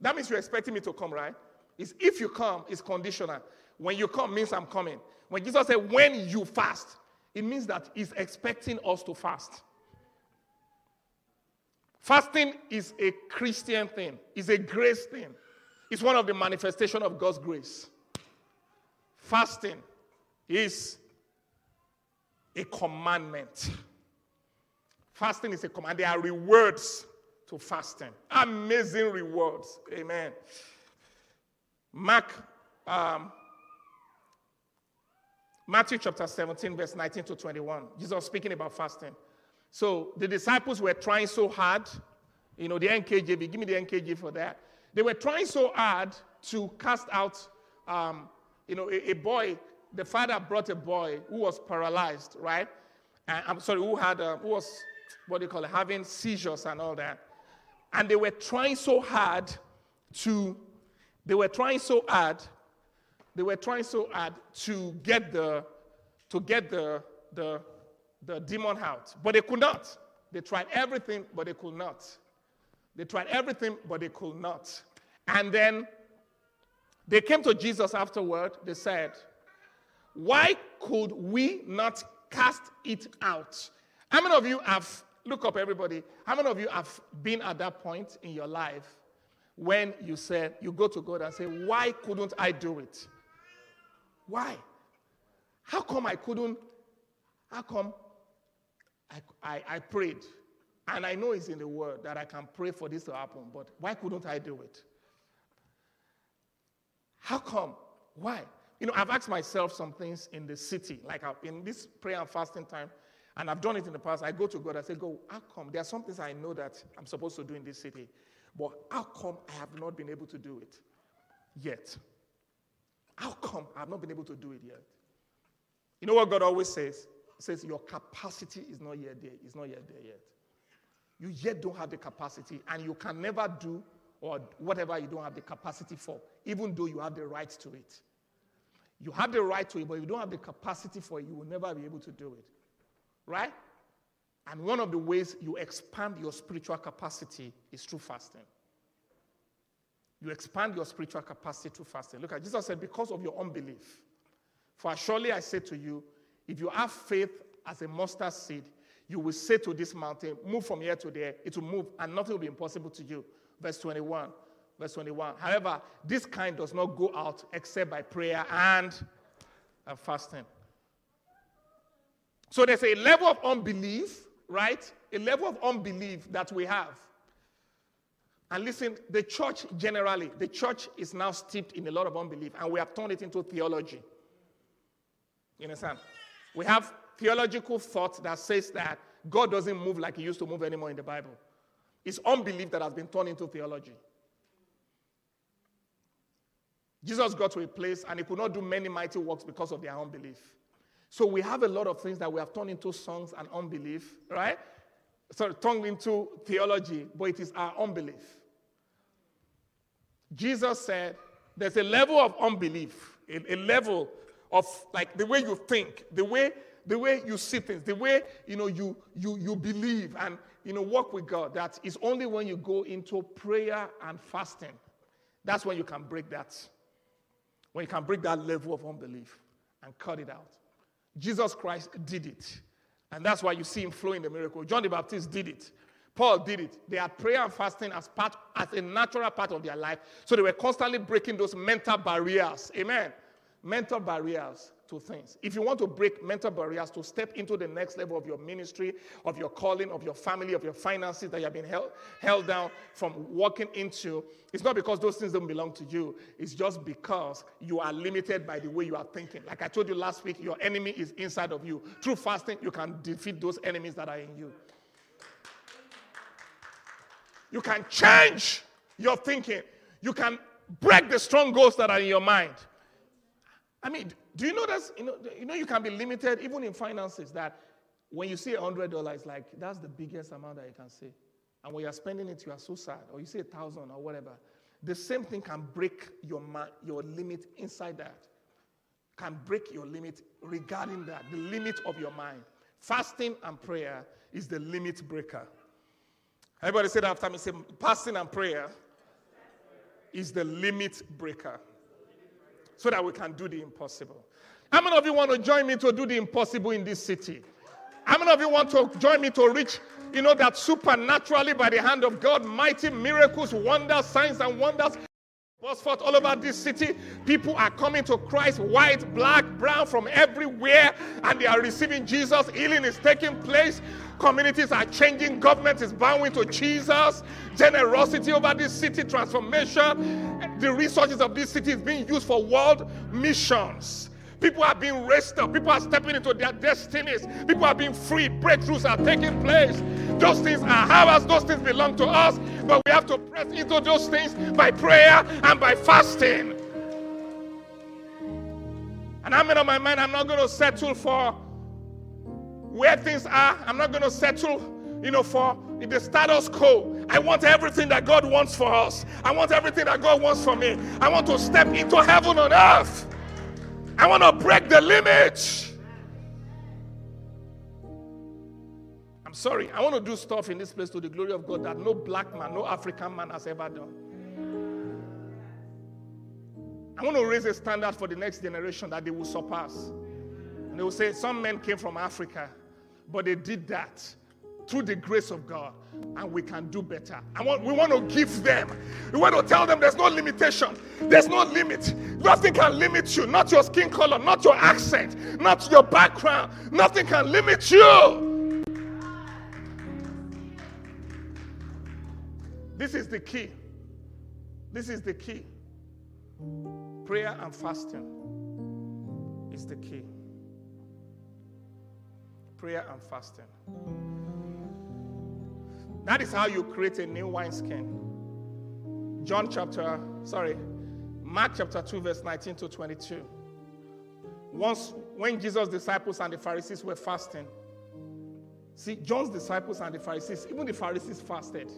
that means you're expecting me to come, right? It's if you come, it's conditional. When you come means I'm coming. When Jesus said, when you fast, it means that he's expecting us to fast. Fasting is a Christian thing, it's a grace thing. It's one of the manifestation of God's grace. Fasting is a commandment. Fasting is a command. There are rewards to fasting. Amazing rewards. Amen. Mark, um, Matthew chapter 17, verse 19 to 21. Jesus speaking about fasting. So the disciples were trying so hard. You know, the NKJV, give me the NKJ for that. They were trying so hard to cast out um, you know, a, a, boy, the father brought a boy who was paralyzed, right? And, I'm sorry, who had, uh, who was, what do you call it, having seizures and all that. And they were trying so hard to, they were trying so hard, they were trying so hard to get the, to get the, the, the demon out. But they could not. They tried everything, but they could not. They tried everything, but they could not. And then they came to Jesus afterward. They said, Why could we not cast it out? How many of you have, look up everybody, how many of you have been at that point in your life when you said, you go to God and say, Why couldn't I do it? Why? How come I couldn't? How come I, I, I prayed? And I know it's in the word that I can pray for this to happen, but why couldn't I do it? How come? Why? You know, I've asked myself some things in the city, like uh, in this prayer and fasting time, and I've done it in the past. I go to God, I say, Go, how come? There are some things I know that I'm supposed to do in this city, but how come I have not been able to do it yet? How come I have not been able to do it yet? You know what God always says? He says, Your capacity is not yet there. It's not yet there yet. You yet don't have the capacity, and you can never do or whatever you don't have the capacity for, even though you have the right to it. You have the right to it, but if you don't have the capacity for it, you will never be able to do it. Right? And one of the ways you expand your spiritual capacity is through fasting. You expand your spiritual capacity through fasting. Look at Jesus said, because of your unbelief. For surely I say to you, if you have faith as a mustard seed, you will say to this mountain, Move from here to there. It will move, and nothing will be impossible to you verse 21. Verse 21. However, this kind does not go out except by prayer and fasting. So there's a level of unbelief, right? A level of unbelief that we have. And listen, the church generally, the church is now steeped in a lot of unbelief, and we have turned it into theology. You understand? We have theological thought that says that God doesn't move like he used to move anymore in the Bible. It's unbelief that has been turned into theology. Jesus got to a place and he could not do many mighty works because of their unbelief. So we have a lot of things that we have turned into songs and unbelief, right? Sorry, turned into theology, but it is our unbelief. Jesus said there's a level of unbelief, a, a level of like the way you think, the way the way you see things, the way you know you you you believe and you know work with God. That is only when you go into prayer and fasting. That's when you can break that. When you can break that level of unbelief and cut it out. Jesus Christ did it. And that's why you see him flowing the miracle. John the Baptist did it. Paul did it. They had prayer and fasting as part, as a natural part of their life. So they were constantly breaking those mental barriers. Amen. Mental barriers to things. If you want to break mental barriers to step into the next level of your ministry, of your calling, of your family, of your finances that you have been held, held down from walking into, it's not because those things don't belong to you. It's just because you are limited by the way you are thinking. Like I told you last week, your enemy is inside of you. Through fasting, you can defeat those enemies that are in you. You can change your thinking. You can break the strongholds that are in your mind. I mean, do you know that you know, you know you can be limited even in finances that when you see hundred dollars, like that's the biggest amount that you can see. And when you're spending it, you are so sad, or you see a thousand or whatever. The same thing can break your your limit inside that. Can break your limit regarding that, the limit of your mind. Fasting and prayer is the limit breaker. Everybody that after me. Say, fasting and prayer is the limit breaker so that we can do the impossible. How many of you want to join me to do the impossible in this city? How many of you want to join me to reach, you know, that supernaturally by the hand of God, mighty miracles, wonders, signs, and wonders burst forth all over this city. People are coming to Christ, white, black, brown, from everywhere, and they are receiving Jesus. Healing is taking place. Communities are changing. Government is bowing to Jesus. Generosity over this city, transformation. The resources of this city is being used for world missions. People are being raised up. People are stepping into their destinies. People are being freed. Breakthroughs are taking place. Those things are ours. Those things belong to us. But we have to press into those things by prayer and by fasting. And I'm in my mind, I'm not going to settle for where things are. I'm not going to settle, you know, for the status quo. I want everything that God wants for us. I want everything that God wants for me. I want to step into heaven on earth. I want to break the limits. I'm sorry. I want to do stuff in this place to the glory of God that no black man, no African man has ever done. I want to raise a standard for the next generation that they will surpass. And they will say, Some men came from Africa, but they did that through the grace of God, and we can do better. Want, we want to give them. We want to tell them there's no limitation, there's no limit. Nothing can limit you, not your skin color, not your accent, not your background. Nothing can limit you. This is the key. This is the key. Prayer and fasting is the key. Prayer and fasting. That is how you create a new wineskin. John chapter, sorry, Mark chapter 2, verse 19 to 22. Once, when Jesus' disciples and the Pharisees were fasting, see, John's disciples and the Pharisees, even the Pharisees fasted.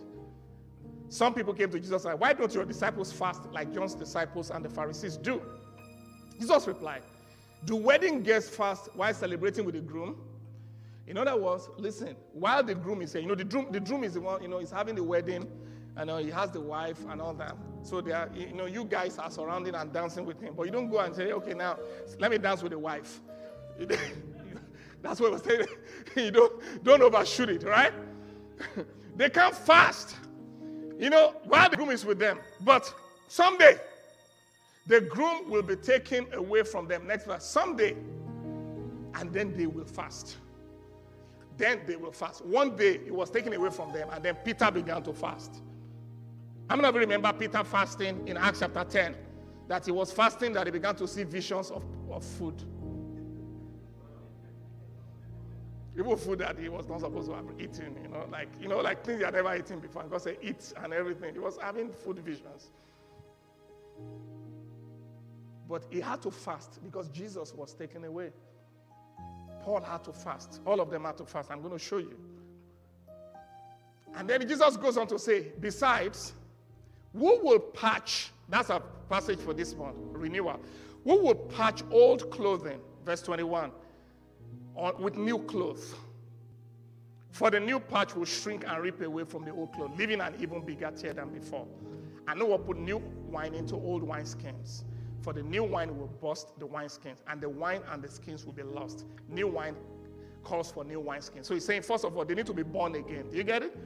Some people came to Jesus and said, Why don't your disciples fast like John's disciples and the Pharisees do? Jesus replied, Do wedding guests fast while celebrating with the groom? In other words, listen, while the groom is here, you know, the groom, the groom is the one, you know, he's having the wedding, and uh, he has the wife and all that. So they are, you know, you guys are surrounding and dancing with him. But you don't go and say, okay, now let me dance with the wife. That's what I was saying. you don't, don't overshoot it, right? they can't fast, you know, while the groom is with them. But someday, the groom will be taken away from them next verse. Someday, and then they will fast then they will fast. One day it was taken away from them, and then Peter began to fast. How many of you remember Peter fasting in Acts chapter 10? That he was fasting, that he began to see visions of, of food. Even food that he was not supposed to have eaten, you know, like you know, like things he had never eaten before. God said, eat and everything. He was having food visions. But he had to fast because Jesus was taken away. Paul had to fast. All of them had to fast. I'm going to show you. And then Jesus goes on to say, besides, who will patch? That's a passage for this month, renewal. Who will patch old clothing? Verse 21. on, with new clothes. For the new patch will shrink and rip away from the old cloth, leaving an even bigger tear than before. And Noah put new wine into old wineskins. For the new wine will burst the wineskins, and the wine and the skins will be lost. New wine calls for new wineskins. So he's saying, first of all, they need to be born again. Do you get it?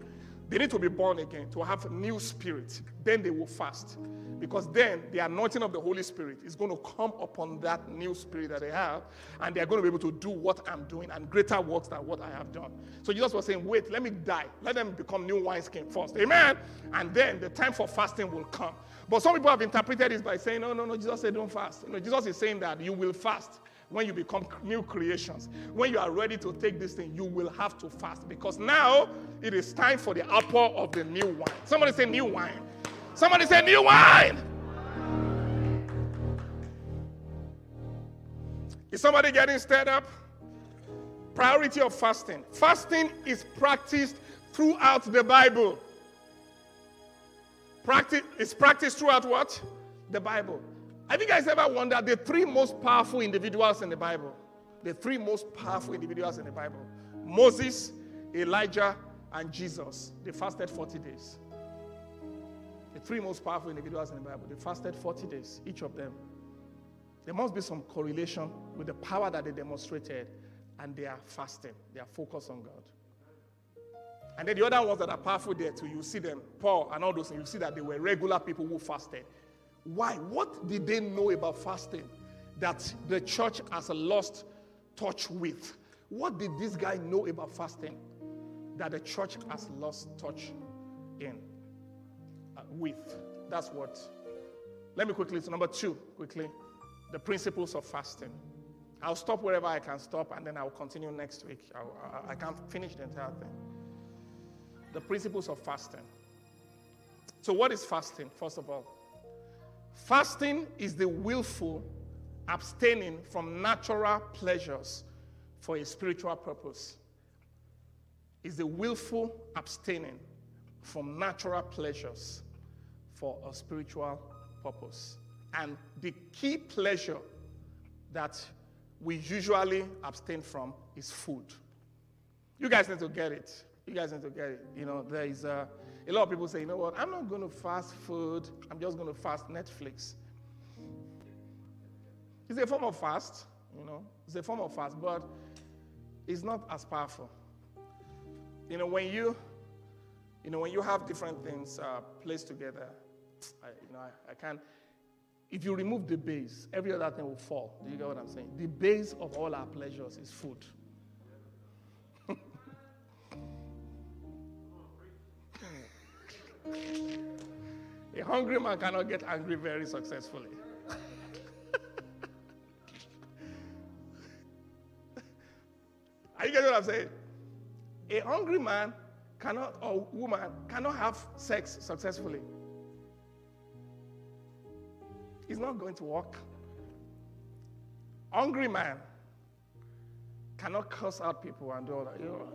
They need to be born again to have new spirit. Then they will fast. Because then the anointing of the Holy Spirit is going to come upon that new spirit that they have, and they're going to be able to do what I'm doing and greater works than what I have done. So Jesus was saying, Wait, let me die. Let them become new wineskin first. Amen. And then the time for fasting will come. But some people have interpreted this by saying, No, no, no, Jesus said don't fast. You know, Jesus is saying that you will fast when you become new creations. When you are ready to take this thing, you will have to fast because now it is time for the apple of the new wine. Somebody say new wine. Somebody say new wine. Is somebody getting stirred up? Priority of fasting. Fasting is practiced throughout the Bible. Practice is practiced throughout what? The Bible. Have you guys ever wondered the three most powerful individuals in the Bible? The three most powerful individuals in the Bible Moses, Elijah, and Jesus. They fasted 40 days. The three most powerful individuals in the Bible, they fasted 40 days, each of them. There must be some correlation with the power that they demonstrated and their fasting, their focus on God. And then the other ones that are powerful there too, you see them, Paul and all those things, you see that they were regular people who fasted. Why? What did they know about fasting that the church has lost touch with? What did this guy know about fasting that the church has lost touch in? Uh, with. That's what. Let me quickly, so number two, quickly, the principles of fasting. I'll stop wherever I can stop and then I'll continue next week. I, I, I can't finish the entire thing. The principles of fasting. So, what is fasting, first of all? Fasting is the willful abstaining from natural pleasures for a spiritual purpose. Is the willful abstaining from natural pleasures for a spiritual purpose. And the key pleasure that we usually abstain from is food. You guys need to get it. You guys need to get it. You know, there is a, a lot of people say, you know what, I'm not going to fast food, I'm just going to fast Netflix. It's a form of fast, you know, it's a form of fast, but it's not as powerful. You know, when you, you know, when you have different things uh, placed together, I, you know, I, I can't. If you remove the base, every other thing will fall. Do you get what I'm saying? The base of all our pleasures is food. A hungry man cannot get angry very successfully. Are you getting what I'm saying? A hungry man cannot, or woman cannot have sex successfully. It's not going to work. Hungry man cannot curse out people and do all that. You know?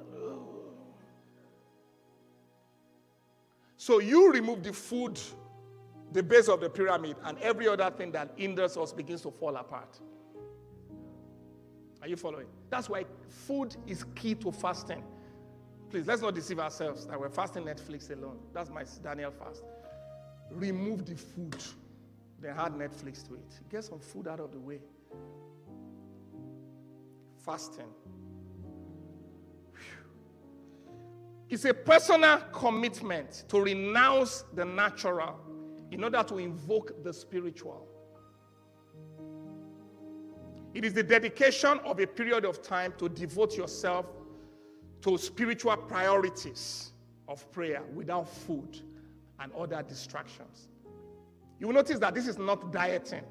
So you remove the food, the base of the pyramid, and every other thing that hinders us begins to fall apart. Are you following? That's why food is key to fasting. Please, let's not deceive ourselves that we're fasting Netflix alone. That's my Daniel fast. Remove the food. Then add Netflix to it. Get some food out of the way. Fasting. It's a personal commitment to renounce the natural in order to invoke the spiritual. It is the dedication of a period of time to devote yourself to spiritual priorities of prayer without food and other distractions. You will notice that this is not dieting.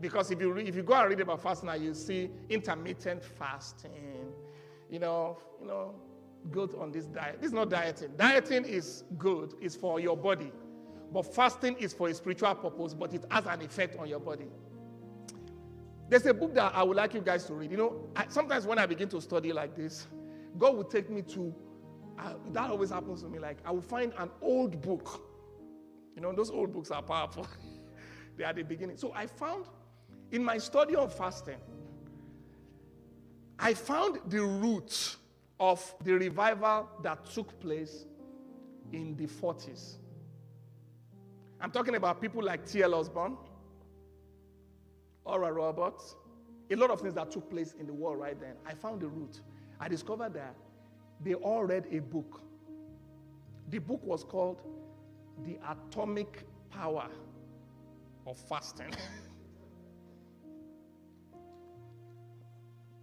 Because if you, re- if you go and read about fasting, you see intermittent fasting, you know, you know, good on this diet. This is not dieting. Dieting is good, it's for your body. But fasting is for a spiritual purpose, but it has an effect on your body. There's a book that I would like you guys to read. You know, I, sometimes when I begin to study like this, God will take me to, uh, that always happens to me. Like, I will find an old book you know, those old books are powerful. they are the beginning. So I found in my study of fasting, I found the root of the revival that took place in the 40s. I'm talking about people like T.L. Osborn, Oral Roberts, a lot of things that took place in the world right then. I found the root. I discovered that they all read a book. The book was called The Atomic Power of Fasting.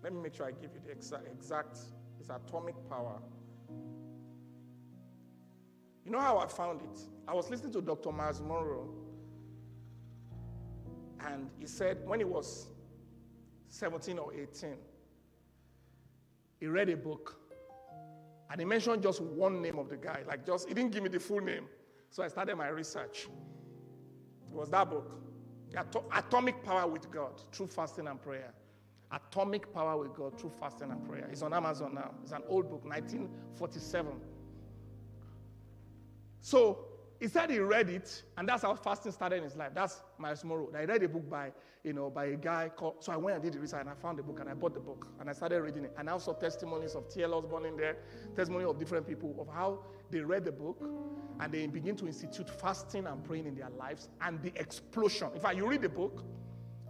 Let me make sure I give you the exact it's atomic power. You know how I found it? I was listening to Dr. Myles Munroe, and he said when he was 17 or 18, he read a book, and he mentioned just one name of the guy. Like, just, he didn't give me the full name. So I started my research. It was that book, Atomic Power with God, Through Fasting and Prayer. Atomic Power with God through fasting and prayer. It's on Amazon now. It's an old book, 1947. So he said he read it, and that's how fasting started in his life. That's my tomorrow. I read a book by, you know, by a guy called. So I went and did the research, and I found the book, and I bought the book, and I started reading it. And I saw testimonies of T.L. Osborn in there, testimony of different people of how they read the book, and they begin to institute fasting and praying in their lives, and the explosion. In fact, you read the book,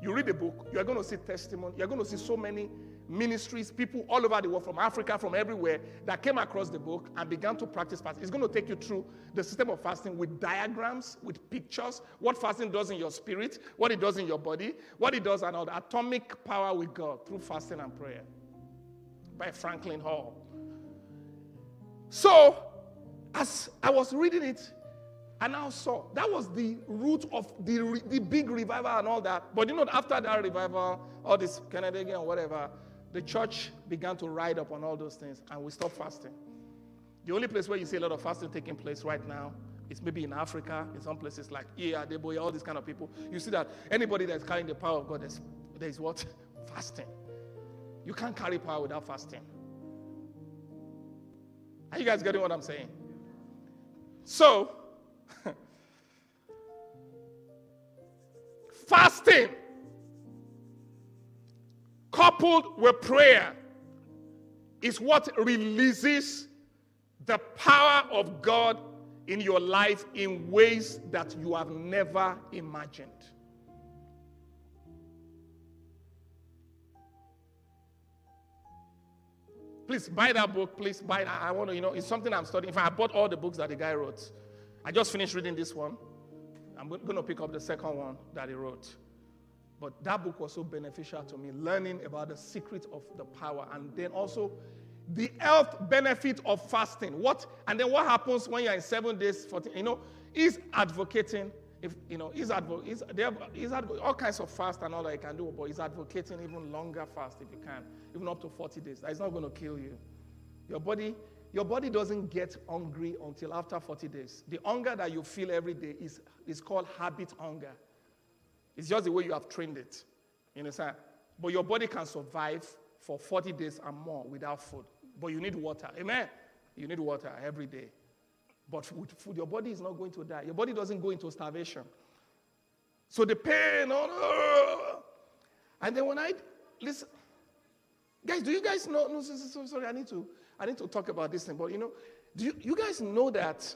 you read the book, you're going to see testimony. You're going to see so many ministries, people all over the world, from Africa, from everywhere, that came across the book and began to practice fasting. It's going to take you through the system of fasting with diagrams, with pictures, what fasting does in your spirit, what it does in your body, what it does, and all the atomic power with God through fasting and prayer by Franklin Hall. So, as I was reading it, and now saw that was the root of the, the big revival and all that. But you know, after that revival, all this Kennedy and whatever, the church began to ride up on all those things and we stopped fasting. The only place where you see a lot of fasting taking place right now is maybe in Africa, in some places like yeah, Adeboye, all these kind of people. You see that anybody that's carrying the power of God, there's, there's what? Fasting. You can't carry power without fasting. Are you guys getting what I'm saying? So, Fasting coupled with prayer is what releases the power of God in your life in ways that you have never imagined. Please buy that book. Please buy. I want to, you know, it's something I'm studying. If I bought all the books that the guy wrote, I just finished reading this one. I'm going to pick up the second one that he wrote. But that book was so beneficial to me, learning about the secret of the power and then also the health benefit of fasting. What and then what happens when you're in seven days, 14, you know, he's advocating. If you know, he's, advo- he's, have, he's all kinds of fast and all that you can do, but he's advocating even longer fast if you can, even up to 40 days. That's not going to kill you. Your body your body doesn't get hungry until after 40 days. The hunger that you feel every day is, is called habit hunger. It's just the way you have trained it. You understand? But your body can survive for 40 days and more without food. But you need water. Amen? You need water every day. But with food, your body is not going to die. Your body doesn't go into starvation. So the pain, oh, and then when I listen, guys, do you guys know? No, sorry, I need to. I need to talk about this thing, but you know, do you, you guys know that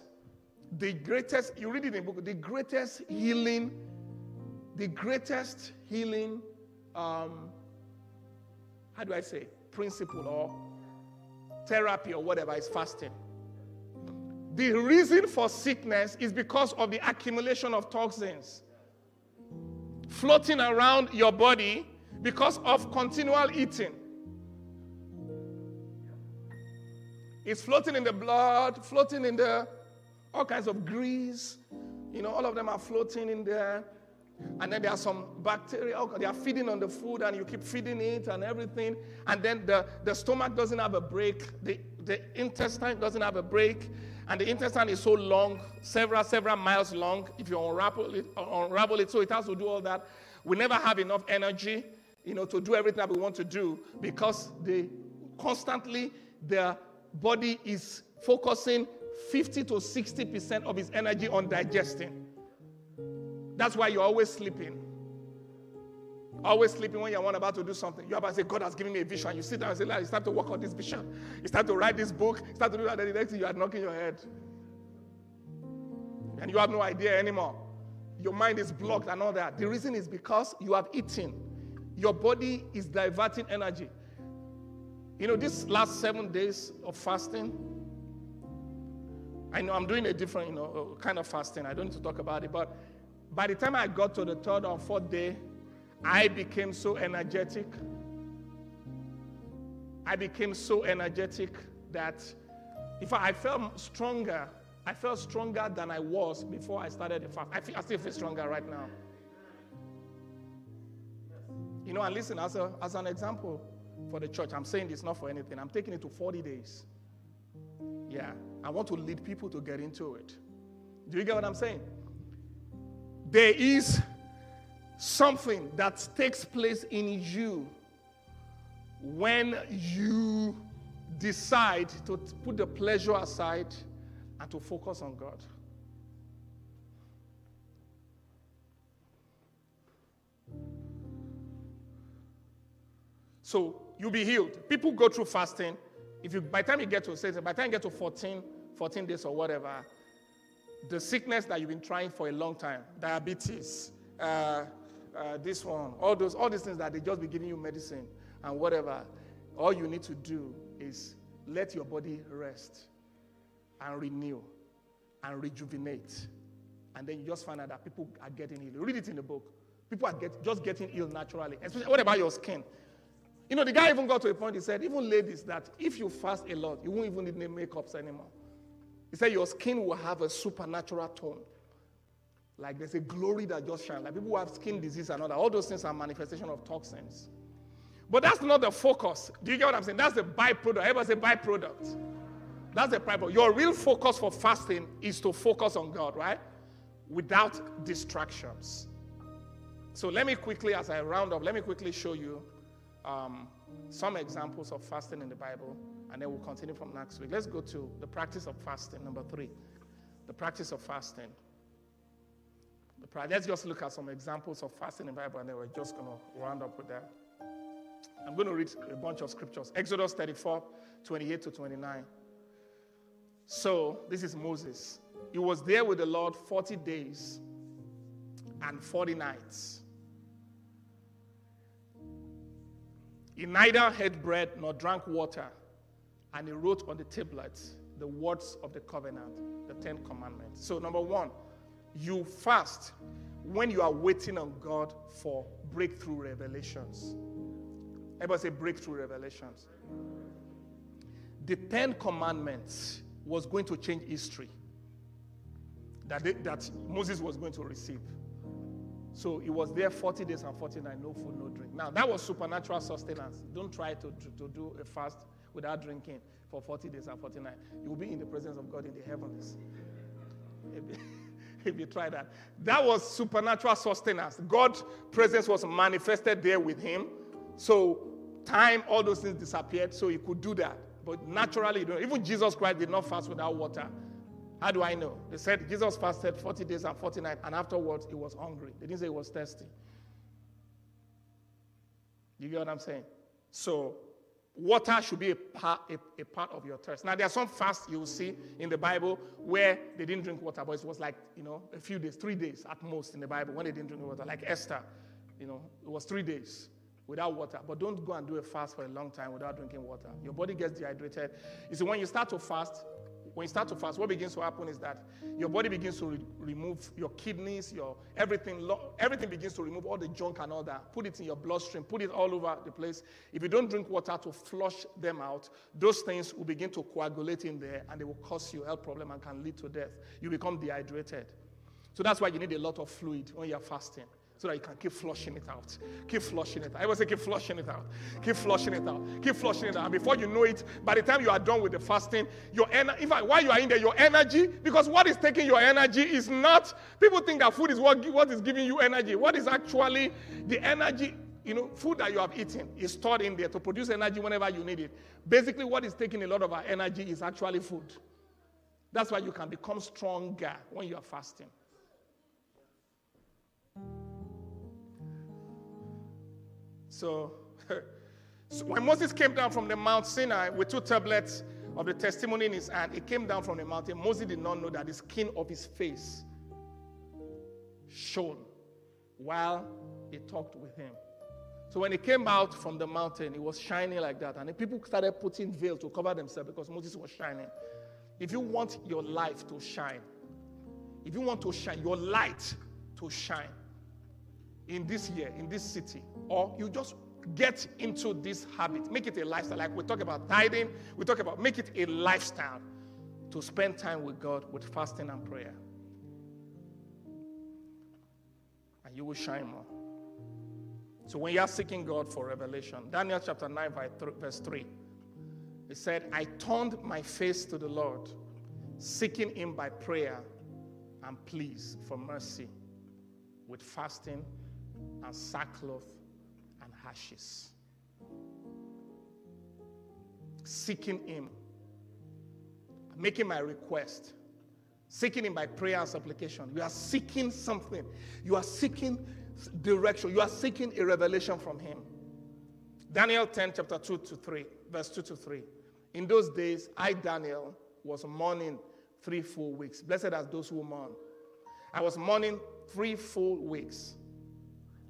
the greatest, you read it in the book, the greatest healing, the greatest healing, um, how do I say, principle or therapy or whatever is fasting. The reason for sickness is because of the accumulation of toxins floating around your body because of continual eating. It's floating in the blood, floating in the all kinds of grease. You know, all of them are floating in there. And then there are some bacteria, they are feeding on the food, and you keep feeding it and everything. And then the, the stomach doesn't have a break, the, the intestine doesn't have a break, and the intestine is so long, several, several miles long, if you unravel it, uh, unravel it, so it has to do all that. We never have enough energy, you know, to do everything that we want to do because they constantly, the body is focusing 50 to 60% of its energy on digesting. That's why you're always sleeping. Always sleeping when you're about to do something. You're about to say, God has given me a vision. You sit down and say, it's time to work on this vision. It's time to write this book. It's time to do that. The next thing you are knocking your head. And you have no idea anymore. Your mind is blocked and all that. The reason is because you have eaten. Your body is diverting energy. You know, this last seven days of fasting, I know I'm doing a different, you know, uh, kind of fasting. I don't need to talk about it. But by the time I got to the third or fourth day, I became so energetic. I became so energetic that if I, I felt stronger, I felt stronger than I was before I started the fast. I, feel, I still feel stronger right now. You know, and listen, as, a, as an example for the church, I'm saying this not for anything. I'm taking it to 40 days. Yeah, I want to lead people to get into it. Do you get what I'm saying? There is something that takes place in you when you decide to put the pleasure aside and to focus on God. So you'll be healed. People go through fasting. If you by the time you get to say by the time you get to 14, 14 days or whatever, the sickness that you've been trying for a long time, diabetes, uh, uh, this one, all those, all these things that they just be giving you medicine and whatever. All you need to do is let your body rest and renew and rejuvenate. And then you just find out that people are getting ill. Read it in the book. People are get, just getting ill naturally. Especially, what about your skin? You know, the guy even got to a point, he said, even ladies, that if you fast a lot, you won't even need any makeups anymore. He said, your skin will have a supernatural tone. Like there's a glory that just shines. Like people who have skin disease and all that. All those things are manifestation of toxins. But that's not the focus. Do you get what I'm saying? That's the byproduct. Everybody say byproduct. That's the byproduct. Your real focus for fasting is to focus on God, right? Without distractions. So let me quickly, as I round up, let me quickly show you um, some examples of fasting in the Bible, and then we'll continue from next week. Let's go to the practice of fasting, number three. The practice of fasting. Let's just look at some examples of fasting in the Bible, and then we're just going to round up with that. I'm going to read a bunch of scriptures. Exodus 34, 28 to 29. So, this is Moses. He was there with the Lord 40 days and 40 nights. He neither had bread nor drank water, and he wrote on the tablets the words of the covenant, the Ten Commandments. So, number one, you fast when you are waiting on God for breakthrough revelations. Everybody say breakthrough revelations. The Ten Commandments was going to change history that, they, that Moses was going to receive. So he was there 40 days and 40 nights, no food, no drink. Now, that was supernatural sustenance. Don't try to, to, to do a fast without drinking for 40 days and 40 nights. You will be in the presence of God in the heavens. if you try that. That was supernatural sustenance. God's presence was manifested there with him. So time, all those things disappeared, so he could do that. But naturally, even Jesus Christ did not fast without water. How do I know? They said Jesus fasted 40 days and 40 nights, and afterwards he was hungry. They didn't say he was thirsty. You get what I'm saying? So water should be a part, a, a, part of your thirst. Now, there are some fasts you will see in the Bible where they didn't drink water, but it was like, you know, a few days, three days at most in the Bible when they didn't drink water. Like Esther, you know, it was three days without water. But don't go and do a fast for a long time without drinking water. Your body gets dehydrated. You see, when you start to fast, when you start to fast, what begins to happen is that your body begins to re- remove your kidneys, your everything, lo- everything begins to remove all the junk and all that. Put it in your bloodstream, put it all over the place. If you don't drink water to flush them out, those things will begin to coagulate in there and they will cause you health problem and can lead to death. You become dehydrated. So that's why you need a lot of fluid when you're fasting so that you can keep flushing it out. Keep flushing it out. I was say keep flushing it out. Keep flushing it out. Keep flushing it out. And before you know it, by the time you are done with the fasting, your energy, in fact, while you are in there, your energy, because what is taking your energy is not, people think that food is what, what is giving you energy. What is actually the energy, you know, food that you have eaten is stored in there to produce energy whenever you need it. Basically, what is taking a lot of our energy is actually food. That's why you can become stronger when you are fasting. So, so when Moses came down from the Mount Sinai with two tablets of the testimony in his hand, he came down from the mountain. Moses did not know that the skin of his face shone while he talked with him. So when he came out from the mountain, it was shining like that. And the people started putting veil to cover themselves because Moses was shining. If you want your life to shine, if you want to shine, your light to shine in this year, in this city, or you just get into this habit, make it a lifestyle. Like we talk about tithing, we talk about make it a lifestyle to spend time with God with fasting and prayer. And you will shine more. So when you are seeking God for revelation, Daniel chapter 9, verse 3, it said, I turned my face to the Lord, seeking him by prayer and pleas for mercy, with fasting and sackcloth and ashes. Seeking him, making my request, seeking him by prayer and supplication. You are seeking something. You are seeking direction. You are seeking a revelation from Him. Daniel 10, chapter 2 to 3, verse 2 to 3. In those days, I, Daniel, was mourning three full weeks. Blessed are those who mourn. I was mourning three full weeks.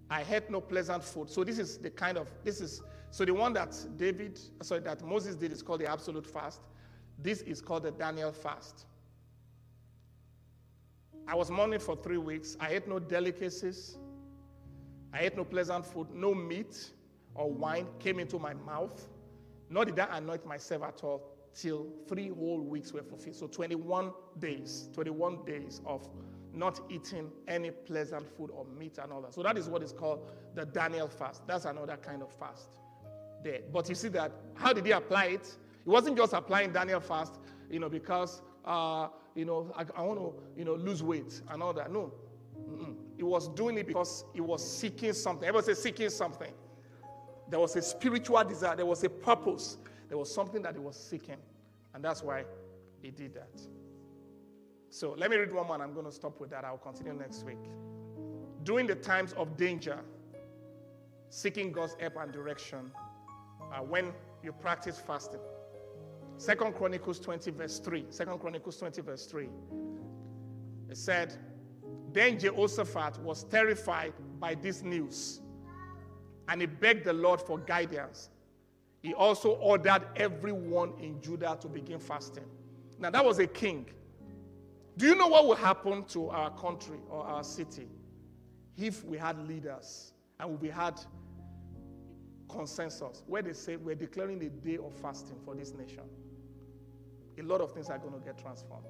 I had no pleasant food. So this is the kind of this is so the one that David, sorry, that Moses did is called the absolute fast. This is called the Daniel fast. I was mourning for three weeks. I ate no delicacies. I ate no pleasant food, no meat or wine came into my mouth, nor did I anoint myself at all till three whole weeks were fulfilled. So 21 days, 21 days of not eating any pleasant food or meat and all that. So that is what is called the Daniel fast. That's another kind of fast there. But you see that, how did he apply it? He wasn't just applying Daniel fast, you know, because, uh, you know, I, I want to, you know, lose weight and all that. No, Mm-mm. He was doing it because he was seeking something. Everybody say seeking something. There was a spiritual desire, there was a purpose, there was something that he was seeking. And that's why he did that. So let me read one more, and I'm going to stop with that. I'll continue next week. During the times of danger, seeking God's help and direction, uh, when you practice fasting. Second Chronicles 20, verse 3. Second Chronicles 20, verse 3. It said, then Jehoshaphat was terrified by this news and he begged the Lord for guidance. He also ordered everyone in Judah to begin fasting. Now, that was a king. Do you know what will happen to our country or our city if we had leaders and we had consensus where they say we're declaring a day of fasting for this nation? A lot of things are going to get transformed.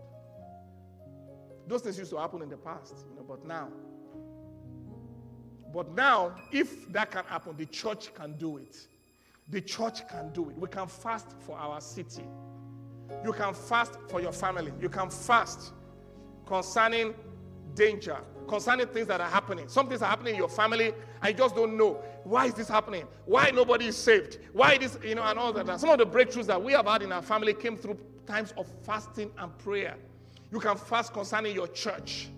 Those things used to happen in the past, you know, but now. But now, if that can happen, the church can do it. The church can do it. We can fast for our city. You can fast for your family. You can fast concerning danger, concerning things that are happening. Some things are happening in your family, I just don't know. Why is this happening? Why nobody is saved? Why this, you know, and all that. Some of the breakthroughs that we have had in our family came through times of fasting and prayer. You can fast concerning your church.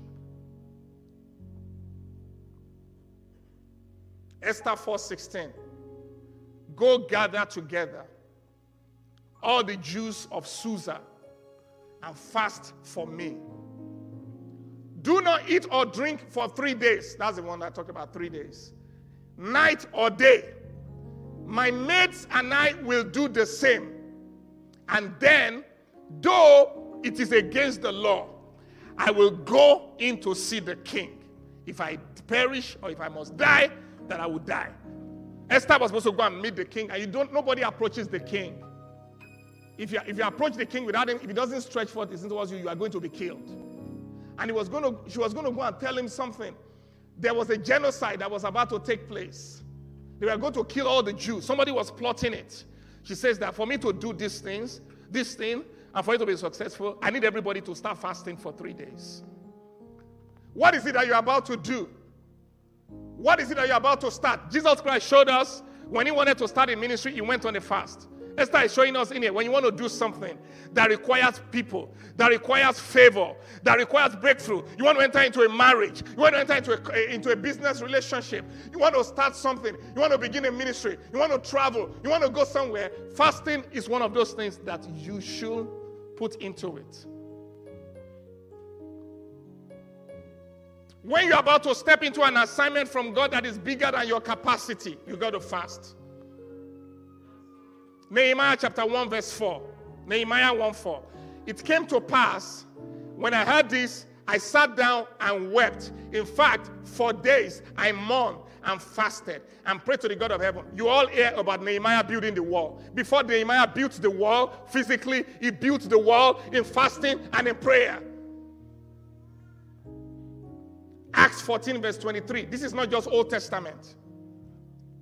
Esther 4:16. Go gather together all the Jews of Susa and fast for me. Do not eat or drink for three days. That's the one I talked about three days. Night or day. My mates and I will do the same. And then, though it is against the law. I will go in to see the king. If I perish or if I must die, then I will die. Esther was supposed to go and meet the king, and you don't nobody approaches the king. If you, if you approach the king without him, if he doesn't stretch forth his hand towards you, you are going to be killed. And he was going to, she was going to go and tell him something. There was a genocide that was about to take place. They were going to kill all the Jews. Somebody was plotting it. She says that for me to do these things, this thing, and for it to be successful, I need everybody to start fasting for three days. What is it that you're about to do? What is it that you're about to start? Jesus Christ showed us when he wanted to start a ministry, he went on a fast. Esther is showing us in here when you want to do something that requires people, that requires favor, that requires breakthrough. You want to enter into a marriage, you want to enter into a, into a business relationship, you want to start something, you want to begin a ministry, you want to travel, you want to go somewhere. Fasting is one of those things that you should put into it. When you're about to step into an assignment from God that is bigger than your capacity, you got to fast. Nehemiah chapter 1, verse 4. Nehemiah 1 4. It came to pass when I heard this, I sat down and wept. In fact, for days I mourned and fasted and prayed to the God of heaven. You all hear about Nehemiah building the wall. Before Nehemiah built the wall physically, he built the wall in fasting and in prayer. Acts 14, verse 23. This is not just Old Testament.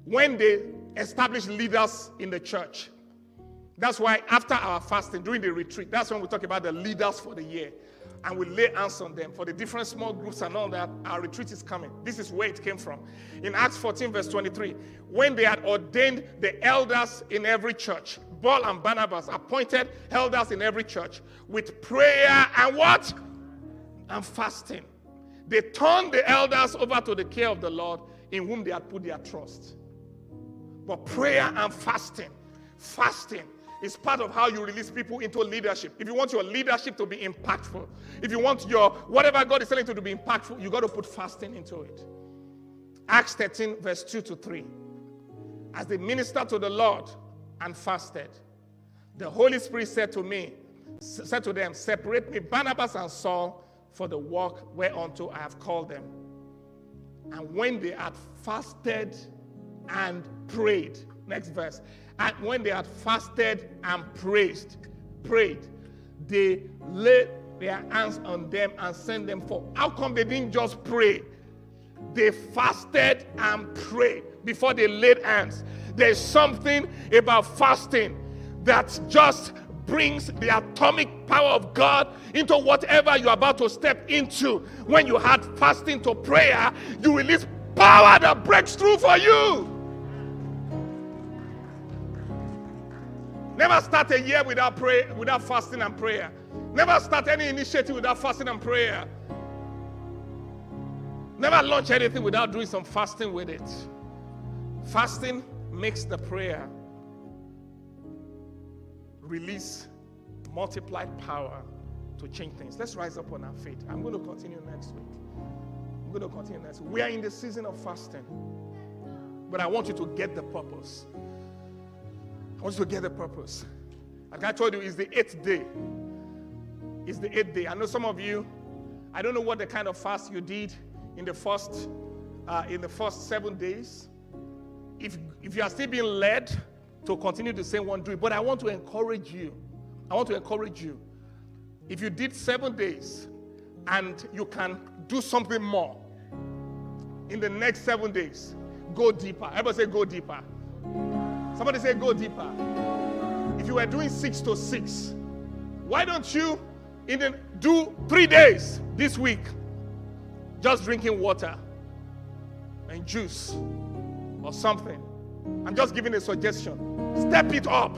When they established leaders in the church, that's why after our fasting, during the retreat, that's when we talk about the leaders for the year. And we lay hands on them for the different small groups and all that. Our retreat is coming. This is where it came from. In Acts 14, verse 23, when they had ordained the elders in every church, Paul and Barnabas appointed elders in every church with prayer and what? And fasting. They turned the elders over to the care of the Lord in whom they had put their trust. But prayer and fasting, fasting is part of how you release people into leadership. If you want your leadership to be impactful, if you want your whatever God is telling you to be impactful, you got to put fasting into it. Acts 13, verse 2 to 3. As they ministered to the Lord and fasted, the Holy Spirit said to me, said to them, Separate me, Barnabas and Saul, for the work whereunto I have called them. And when they had fasted and prayed, next verse, and when they had fasted and praised, prayed, they laid their hands on them and sent them forth. How come they didn't just pray? They fasted and prayed before they laid hands. There's something about fasting that just brings the atomic power of God into whatever you're about to step into. When you had fasting to prayer, you release power that breaks through for you. Never start a year without pray, without fasting and prayer. Never start any initiative without fasting and prayer. Never launch anything without doing some fasting with it. Fasting makes the prayer release multiplied power to change things. Let's rise up on our feet. I'm going to continue next week. I'm going to continue next week. We are in the season of fasting. But I want you to get the purpose. Want you to get the purpose. Like I told you, it's the eighth day. It's the eighth day. I know some of you, I don't know what the kind of fast you did in the first uh, in the first seven days. If if you are still being led to continue the same one, do it. But I want to encourage you. I want to encourage you. If you did seven days and you can do something more in the next seven days, go deeper. Everybody say, go deeper. Somebody say, go deeper. If you were doing six to six, why don't you even do three days this week just drinking water and juice or something? I'm just giving a suggestion. Step it up.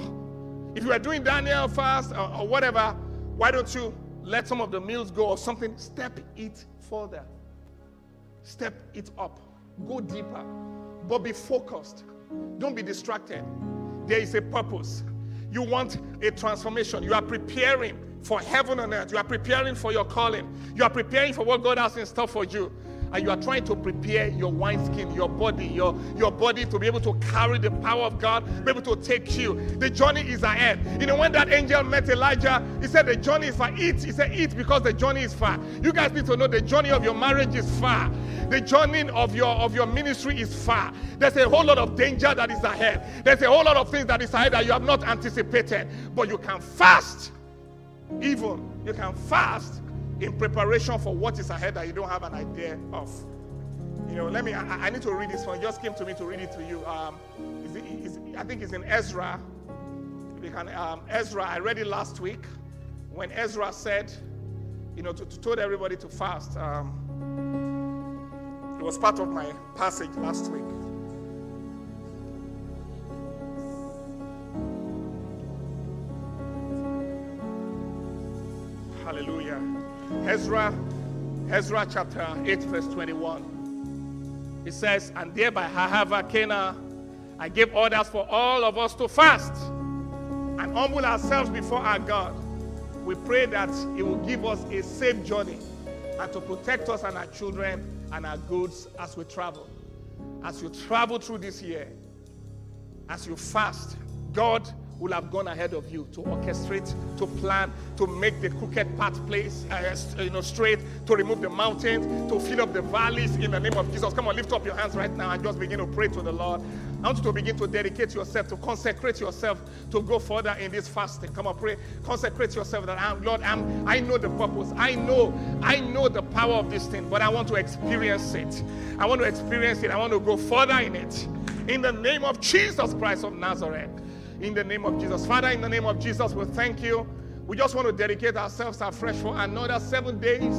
If you are doing Daniel fast or, or whatever, why don't you let some of the meals go or something? Step it further. Step it up. Go deeper. But be focused. Don't be distracted. There is a purpose. You want a transformation. You are preparing for heaven and earth. You are preparing for your calling. You are preparing for what God has in store for you and you are trying to prepare your wineskin, your body, your, your body to be able to carry the power of God, be able to take you. The journey is ahead. You know, when that angel met Elijah, he said, The journey is far. Eat. He said, Eat because the journey is far. You guys need to know the journey of your marriage is far. The journey of your of your ministry is far. There's a whole lot of danger that is ahead. There's a whole lot of things that is ahead that you have not anticipated. But you can fast. Even you can fast in preparation for what is ahead that you don't have an idea of. You know, let me, I, I need to read this one. It just came to me to read it to you. Um, is it, is, I think it's in Ezra. Can, um, Ezra, I read it last week when Ezra said, you know, to, to told everybody to fast. Um, it was part of my passage last week. Hallelujah. Ezra, Ezra chapter 8, verse 21. It says, And thereby Ahava I gave orders for all of us to fast and humble ourselves before our God. We pray that He will give us a safe journey and to protect us and our children and our goods as we travel. As you travel through this year, as you fast, God will have gone ahead of you to orchestrate, to plan, to make the crooked path place, uh, you know, straight, to remove the mountains, to fill up the valleys in the name of Jesus. Come on, lift up your hands right now and just begin to pray to the Lord. I want you to begin to dedicate yourself, to consecrate yourself, to go further in this fasting. Come on, pray. Consecrate yourself that I'm, Lord, I'm, I know the purpose. I know, I know the power of this thing, but I want to experience it. I want to experience it. I want to go further in it. In the name of Jesus Christ of Nazareth in the name of Jesus. Father, in the name of Jesus, we thank you. We just want to dedicate ourselves afresh for another seven days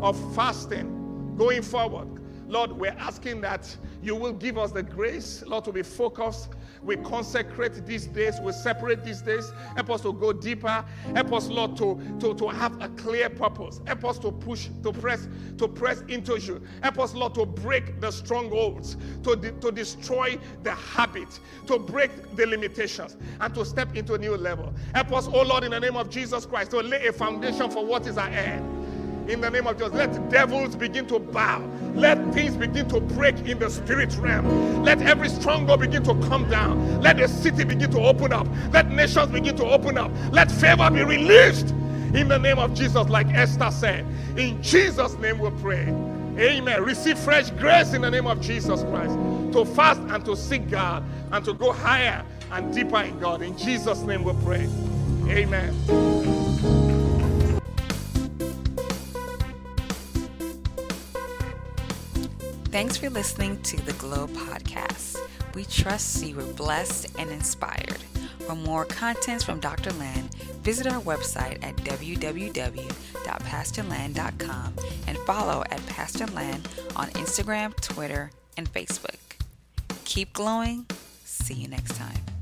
of fasting going forward. Lord, we're asking that you will give us the grace, Lord, to be focused. We consecrate these days, we separate these days. Help us to go deeper. Help us, Lord, to, to, to have a clear purpose. Help us to push, to press, to press into you. Help us, Lord, to break the strongholds, to, de- to destroy the habit, to break the limitations, and to step into a new level. Help us, oh Lord, in the name of Jesus Christ, to lay a foundation for what is ahead in the name of Jesus. Let devils begin to bow. Let things begin to break in the spirit realm. Let every stronghold begin to come down. Let the city begin to open up. Let nations begin to open up. Let favor be released in the name of Jesus, like Esther said. In Jesus' name we pray. Amen. Receive fresh grace in the name of Jesus Christ to fast and to seek God and to go higher and deeper in God. In Jesus' name we pray. Amen. Thanks for listening to the Glow Podcast. We trust you were blessed and inspired. For more contents from Dr. Land, visit our website at www.pastorland.com and follow at Pastor Land on Instagram, Twitter, and Facebook. Keep glowing. See you next time.